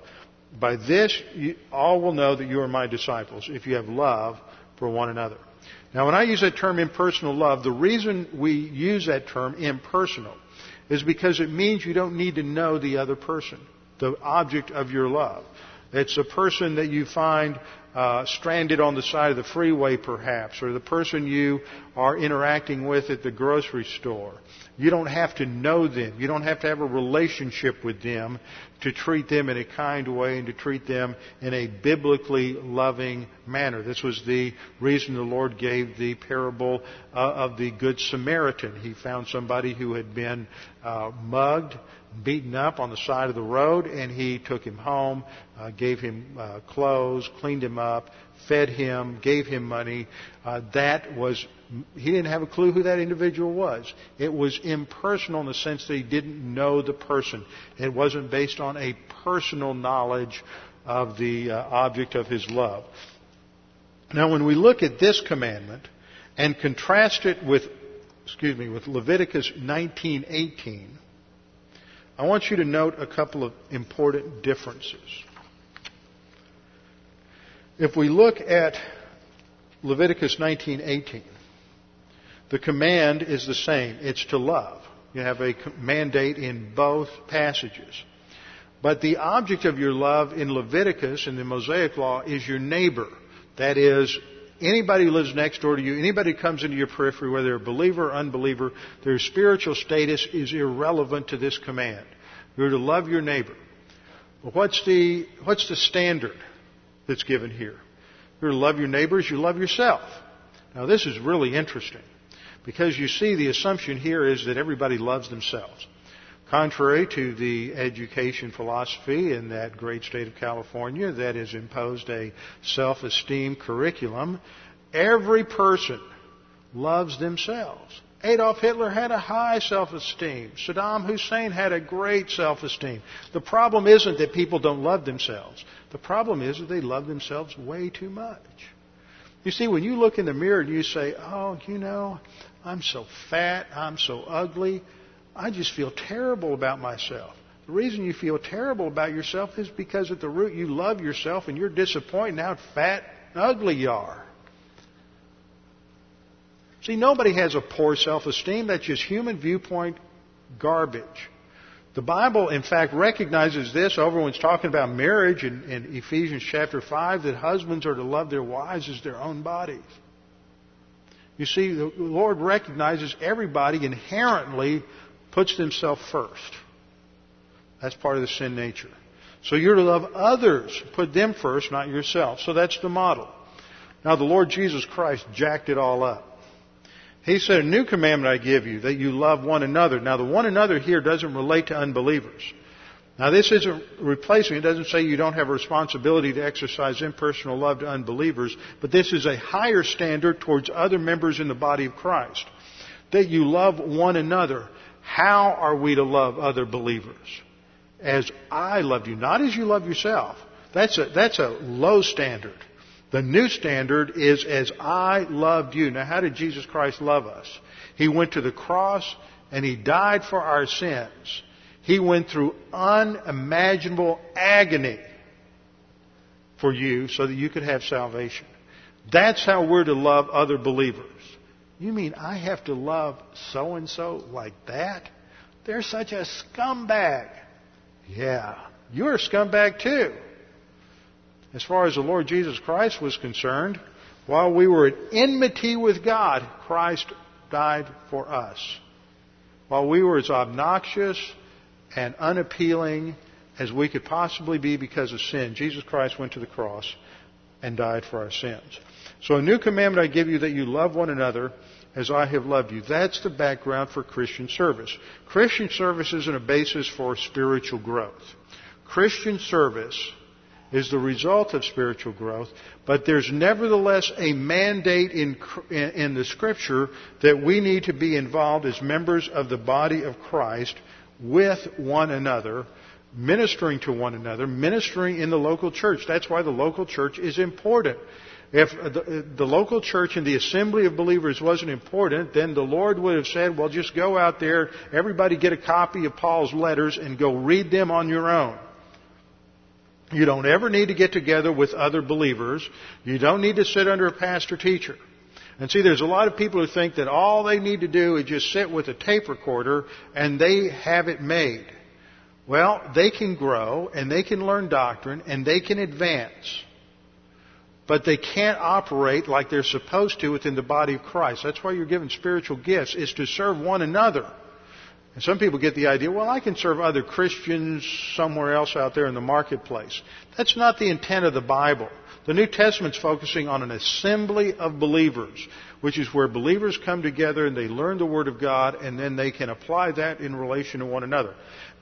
By this, you, all will know that you are my disciples if you have love for one another. Now, when I use that term impersonal love, the reason we use that term impersonal is because it means you don't need to know the other person, the object of your love. It's a person that you find uh, stranded on the side of the freeway, perhaps, or the person you are interacting with at the grocery store. You don't have to know them. You don't have to have a relationship with them to treat them in a kind way and to treat them in a biblically loving manner. This was the reason the Lord gave the parable uh, of the Good Samaritan. He found somebody who had been uh, mugged, beaten up on the side of the road, and he took him home, uh, gave him uh, clothes, cleaned him up, fed him, gave him money. Uh, that was, he didn't have a clue who that individual was. It was impersonal in the sense that he didn't know the person. It wasn't based on a personal knowledge of the uh, object of his love. Now, when we look at this commandment and contrast it with, excuse me, with Leviticus 19:18, I want you to note a couple of important differences. If we look at Leviticus 19:18, the command is the same. It's to love. You have a mandate in both passages. But the object of your love in Leviticus in the Mosaic Law is your neighbor. That is, anybody who lives next door to you, anybody who comes into your periphery, whether they're a believer or unbeliever, their spiritual status is irrelevant to this command. You're to love your neighbor. Well, what's the, what's the standard that's given here? You're to love your neighbors, you love yourself. Now this is really interesting because you see the assumption here is that everybody loves themselves. Contrary to the education philosophy in that great state of California that has imposed a self-esteem curriculum, every person loves themselves. Adolf Hitler had a high self-esteem. Saddam Hussein had a great self-esteem. The problem isn't that people don't love themselves. The problem is that they love themselves way too much. You see, when you look in the mirror and you say, oh, you know, I'm so fat, I'm so ugly, I just feel terrible about myself. The reason you feel terrible about yourself is because at the root you love yourself and you're disappointed how fat and ugly you are. See, nobody has a poor self-esteem. That's just human viewpoint garbage. The Bible, in fact, recognizes this over when it's talking about marriage in, in Ephesians chapter 5 that husbands are to love their wives as their own bodies. You see, the Lord recognizes everybody inherently puts themselves first. That's part of the sin nature. So you're to love others, put them first, not yourself. So that's the model. Now the Lord Jesus Christ jacked it all up. He said, a new commandment I give you, that you love one another. Now the one another here doesn't relate to unbelievers. Now this isn't replacing, it doesn't say you don't have a responsibility to exercise impersonal love to unbelievers, but this is a higher standard towards other members in the body of Christ. That you love one another how are we to love other believers? As I loved you, not as you love yourself. That's a, that's a low standard. The new standard is as I loved you. Now, how did Jesus Christ love us? He went to the cross and He died for our sins. He went through unimaginable agony for you so that you could have salvation. That's how we're to love other believers. You mean I have to love so and so like that? They're such a scumbag. Yeah, you're a scumbag too. As far as the Lord Jesus Christ was concerned, while we were at enmity with God, Christ died for us. While we were as obnoxious and unappealing as we could possibly be because of sin, Jesus Christ went to the cross and died for our sins. So a new commandment I give you that you love one another as I have loved you. That's the background for Christian service. Christian service isn't a basis for spiritual growth. Christian service is the result of spiritual growth, but there's nevertheless a mandate in, in, the scripture that we need to be involved as members of the body of Christ with one another, ministering to one another, ministering in the local church. That's why the local church is important. If the, the, local church and the assembly of believers wasn't important, then the Lord would have said, well, just go out there, everybody get a copy of Paul's letters and go read them on your own. You don't ever need to get together with other believers. You don't need to sit under a pastor teacher. And see, there's a lot of people who think that all they need to do is just sit with a tape recorder and they have it made. Well, they can grow and they can learn doctrine and they can advance but they can't operate like they're supposed to within the body of Christ. That's why you're given spiritual gifts, is to serve one another. And some people get the idea, well, I can serve other Christians somewhere else out there in the marketplace. That's not the intent of the Bible. The New Testament's focusing on an assembly of believers, which is where believers come together and they learn the Word of God and then they can apply that in relation to one another.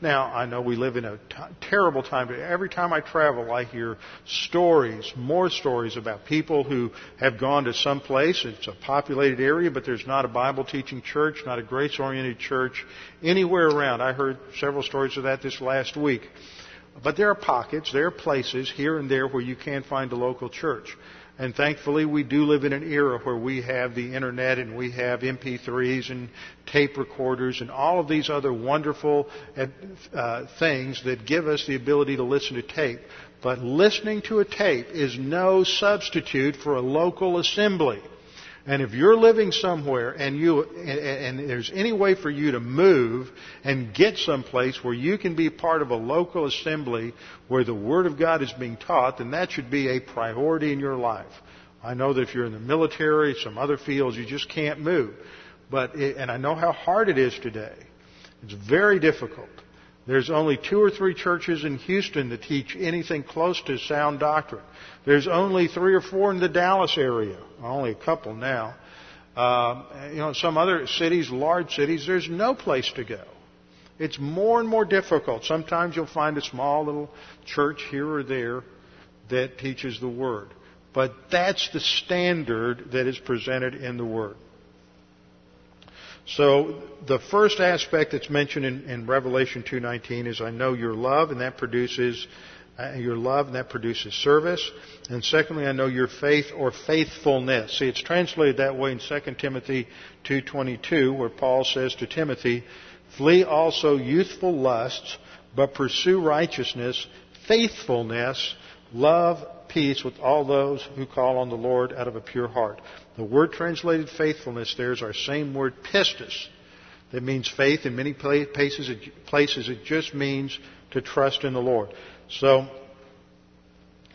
Now, I know we live in a t- terrible time. Every time I travel, I hear stories, more stories about people who have gone to some place. It's a populated area, but there's not a Bible teaching church, not a grace oriented church anywhere around. I heard several stories of that this last week. But there are pockets, there are places here and there where you can find a local church. And thankfully, we do live in an era where we have the internet and we have MP3s and tape recorders and all of these other wonderful uh, things that give us the ability to listen to tape. But listening to a tape is no substitute for a local assembly. And if you're living somewhere and you and, and, there's any way for you to move and get someplace where you can be part of a local assembly where the Word of God is being taught, then that should be a priority in your life. I know that if you're in the military, some other fields, you just can't move. But it, and I know how hard it is today. It's very difficult. There's only two or three churches in Houston that teach anything close to sound doctrine. There's only three or four in the Dallas area. Only a couple now. Uh, you know, some other cities, large cities, there's no place to go. It's more and more difficult. Sometimes you'll find a small little church here or there that teaches the Word. But that's the standard that is presented in the Word. So the first aspect that's mentioned in, in Revelation 2:19 is I know your love, and that produces uh, your love, and that produces service. And secondly, I know your faith or faithfulness. See, it's translated that way in 2 Timothy 2:22, where Paul says to Timothy, "Flee also youthful lusts, but pursue righteousness, faithfulness, love, peace with all those who call on the Lord out of a pure heart." The word translated faithfulness there is our same word pistis. That means faith in many places. It just means to trust in the Lord. So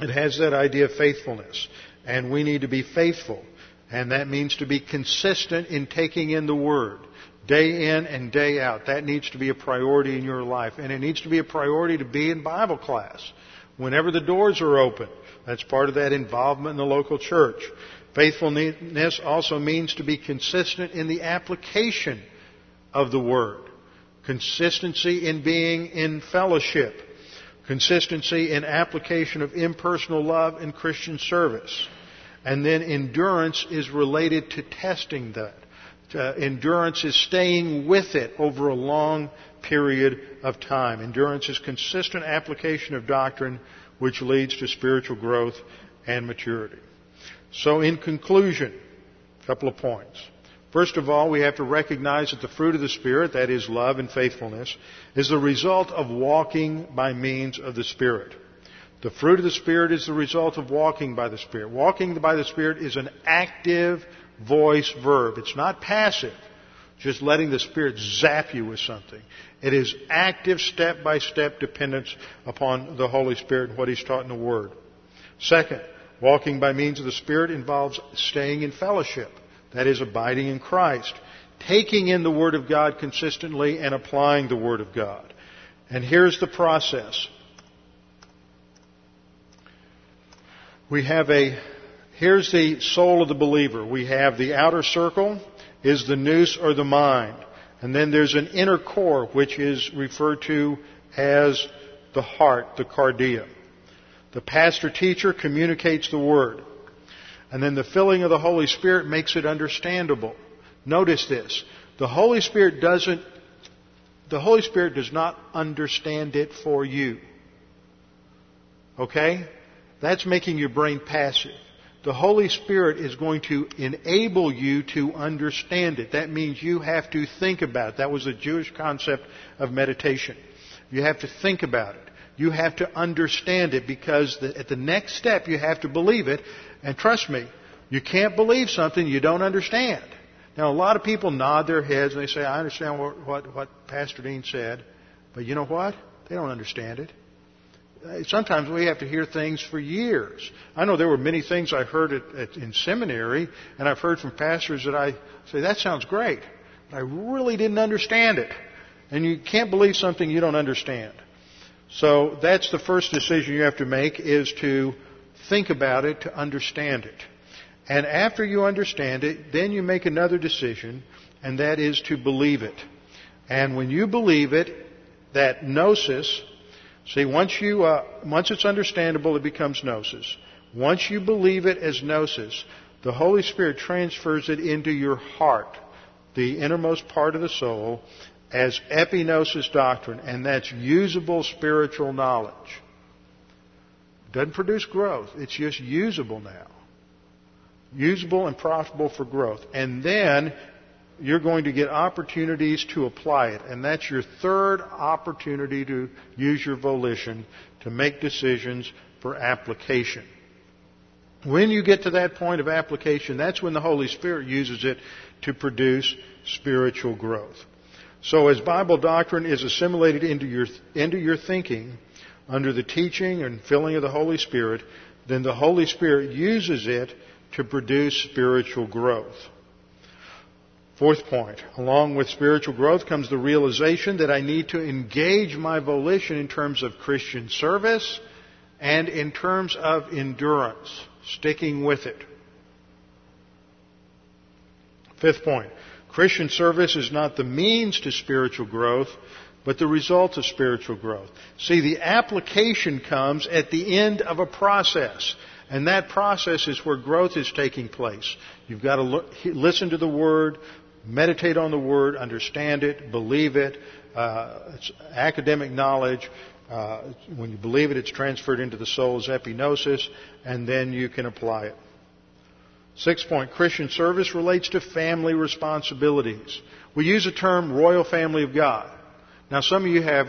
it has that idea of faithfulness, and we need to be faithful, and that means to be consistent in taking in the Word. Day in and day out. That needs to be a priority in your life. And it needs to be a priority to be in Bible class. Whenever the doors are open. That's part of that involvement in the local church. Faithfulness also means to be consistent in the application of the Word. Consistency in being in fellowship. Consistency in application of impersonal love and Christian service. And then endurance is related to testing that. Uh, endurance is staying with it over a long period of time. Endurance is consistent application of doctrine which leads to spiritual growth and maturity. So in conclusion, a couple of points. First of all, we have to recognize that the fruit of the Spirit, that is love and faithfulness, is the result of walking by means of the Spirit. The fruit of the Spirit is the result of walking by the Spirit. Walking by the Spirit is an active voice verb. It's not passive, just letting the Spirit zap you with something. It is active, step by step dependence upon the Holy Spirit and what He's taught in the Word. Second, walking by means of the Spirit involves staying in fellowship. That is, abiding in Christ. Taking in the Word of God consistently and applying the Word of God. And here's the process. We have a, here's the soul of the believer. We have the outer circle is the nous or the mind. And then there's an inner core, which is referred to as the heart, the cardia. The pastor teacher communicates the word. And then the filling of the Holy Spirit makes it understandable. Notice this. The Holy Spirit doesn't, the Holy Spirit does not understand it for you. Okay? That's making your brain passive. The Holy Spirit is going to enable you to understand it. That means you have to think about it. That was the Jewish concept of meditation. You have to think about it. You have to understand it because the, at the next step you have to believe it. And trust me, you can't believe something you don't understand. Now, a lot of people nod their heads and they say, I understand what, what, what Pastor Dean said. But you know what? They don't understand it. Uh, sometimes we have to hear things for years. I know there were many things I heard at, at, in seminary, and I've heard from pastors that I say, that sounds great. But I really didn't understand it. And you can't believe something you don't understand. So that's the first decision you have to make is to think about it, to understand it. And after you understand it, then you make another decision, and that is to believe it. And when you believe it, that gnosis, See, once you, uh, once it's understandable, it becomes gnosis. Once you believe it as gnosis, the Holy Spirit transfers it into your heart, the innermost part of the soul, as epignosis doctrine, and that's usable spiritual knowledge. Doesn't produce growth. It's just usable now. Usable and profitable for growth. And then you're going to get opportunities to apply it. And that's your third opportunity to use your volition to make decisions for application. When you get to that point of application, that's when the Holy Spirit uses it to produce spiritual growth. So as Bible doctrine is assimilated into your, into your thinking under the teaching and filling of the Holy Spirit, then the Holy Spirit uses it to produce spiritual growth. Fourth point, along with spiritual growth comes the realization that I need to engage my volition in terms of Christian service and in terms of endurance, sticking with it. Fifth point, Christian service is not the means to spiritual growth, but the result of spiritual growth. See, the application comes at the end of a process. And that process is where growth is taking place. You've got to listen to the Word, meditate on the Word, understand it, believe it. Uh, it's academic knowledge. Uh, when you believe it, it's transferred into the soul as epignosis, and then you can apply it. Sixth point, Christian service relates to family responsibilities. We use the term royal family of God. Now some of you have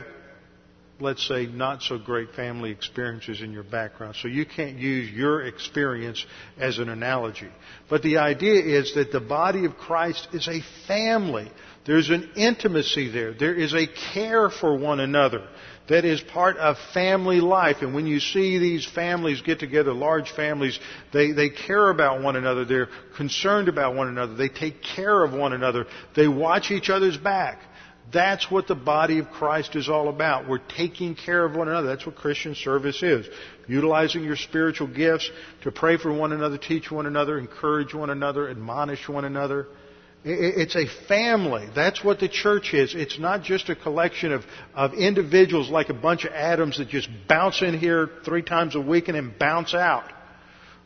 let's say, not so great family experiences in your background. So you can't use your experience as an analogy. But the idea is that the body of Christ is a family. There's an intimacy there. There is a care for one another that is part of family life. And when you see these families get together, large families, they, they care about one another. They're concerned about one another. They take care of one another. They watch each other's back. That's what the body of Christ is all about. We're taking care of one another. That's what Christian service is. Utilizing your spiritual gifts to pray for one another, teach one another, encourage one another, admonish one another. It's a family. That's what the church is. It's not just a collection of, of individuals like a bunch of atoms that just bounce in here three times a week and then bounce out.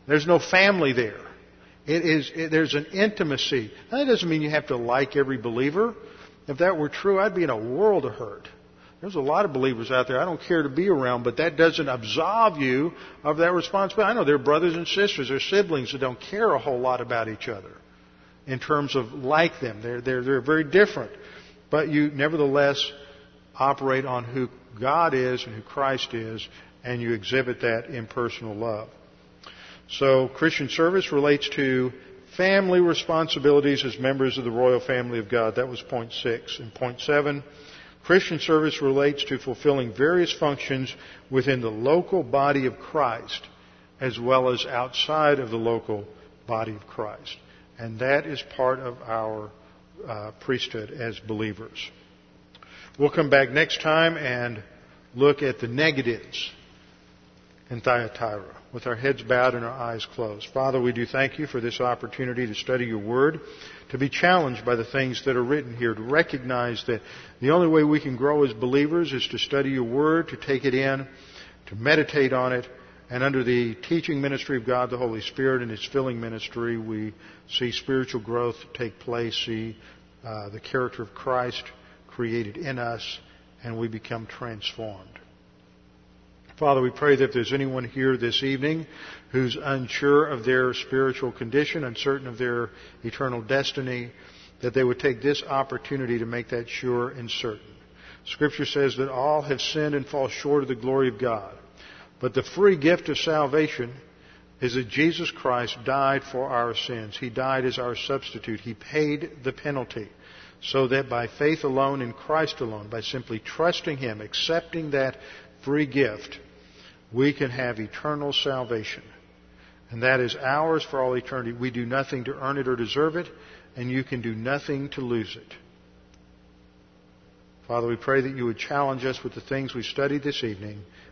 There's no family there. It is, it, there's an intimacy. That doesn't mean you have to like every believer. If that were true, I'd be in a world of hurt. There's a lot of believers out there I don't care to be around, but that doesn't absolve you of that responsibility. I know there are brothers and sisters, there are siblings that don't care a whole lot about each other in terms of like them. They're, they're, they're very different. But you nevertheless operate on who God is and who Christ is, and you exhibit that in personal love. So Christian service relates to family responsibilities as members of the royal family of God. That was point six. And point seven, Christian service relates to fulfilling various functions within the local body of Christ as well as outside of the local body of Christ. And that is part of our uh, priesthood as believers. We'll come back next time and look at the negatives in Thyatira with our heads bowed and our eyes closed. Father, we do thank you for this opportunity to study your word, to be challenged by the things that are written here, to recognize that the only way we can grow as believers is to study your word, to take it in, to meditate on it, and under the teaching ministry of God, the Holy Spirit, and His filling ministry, we see spiritual growth take place, see uh, the character of Christ created in us, and we become transformed. Father, we pray that if there's anyone here this evening who's unsure of their spiritual condition, uncertain of their eternal destiny, that they would take this opportunity to make that sure and certain. Scripture says that all have sinned and fall short of the glory of God. But the free gift of salvation is that Jesus Christ died for our sins. He died as our substitute. He paid the penalty so that by faith alone in Christ alone, by simply trusting Him, accepting that free gift, we can have eternal salvation. And that is ours for all eternity. We do nothing to earn it or deserve it, and you can do nothing to lose it. Father, we pray that you would challenge us with the things we studied this evening.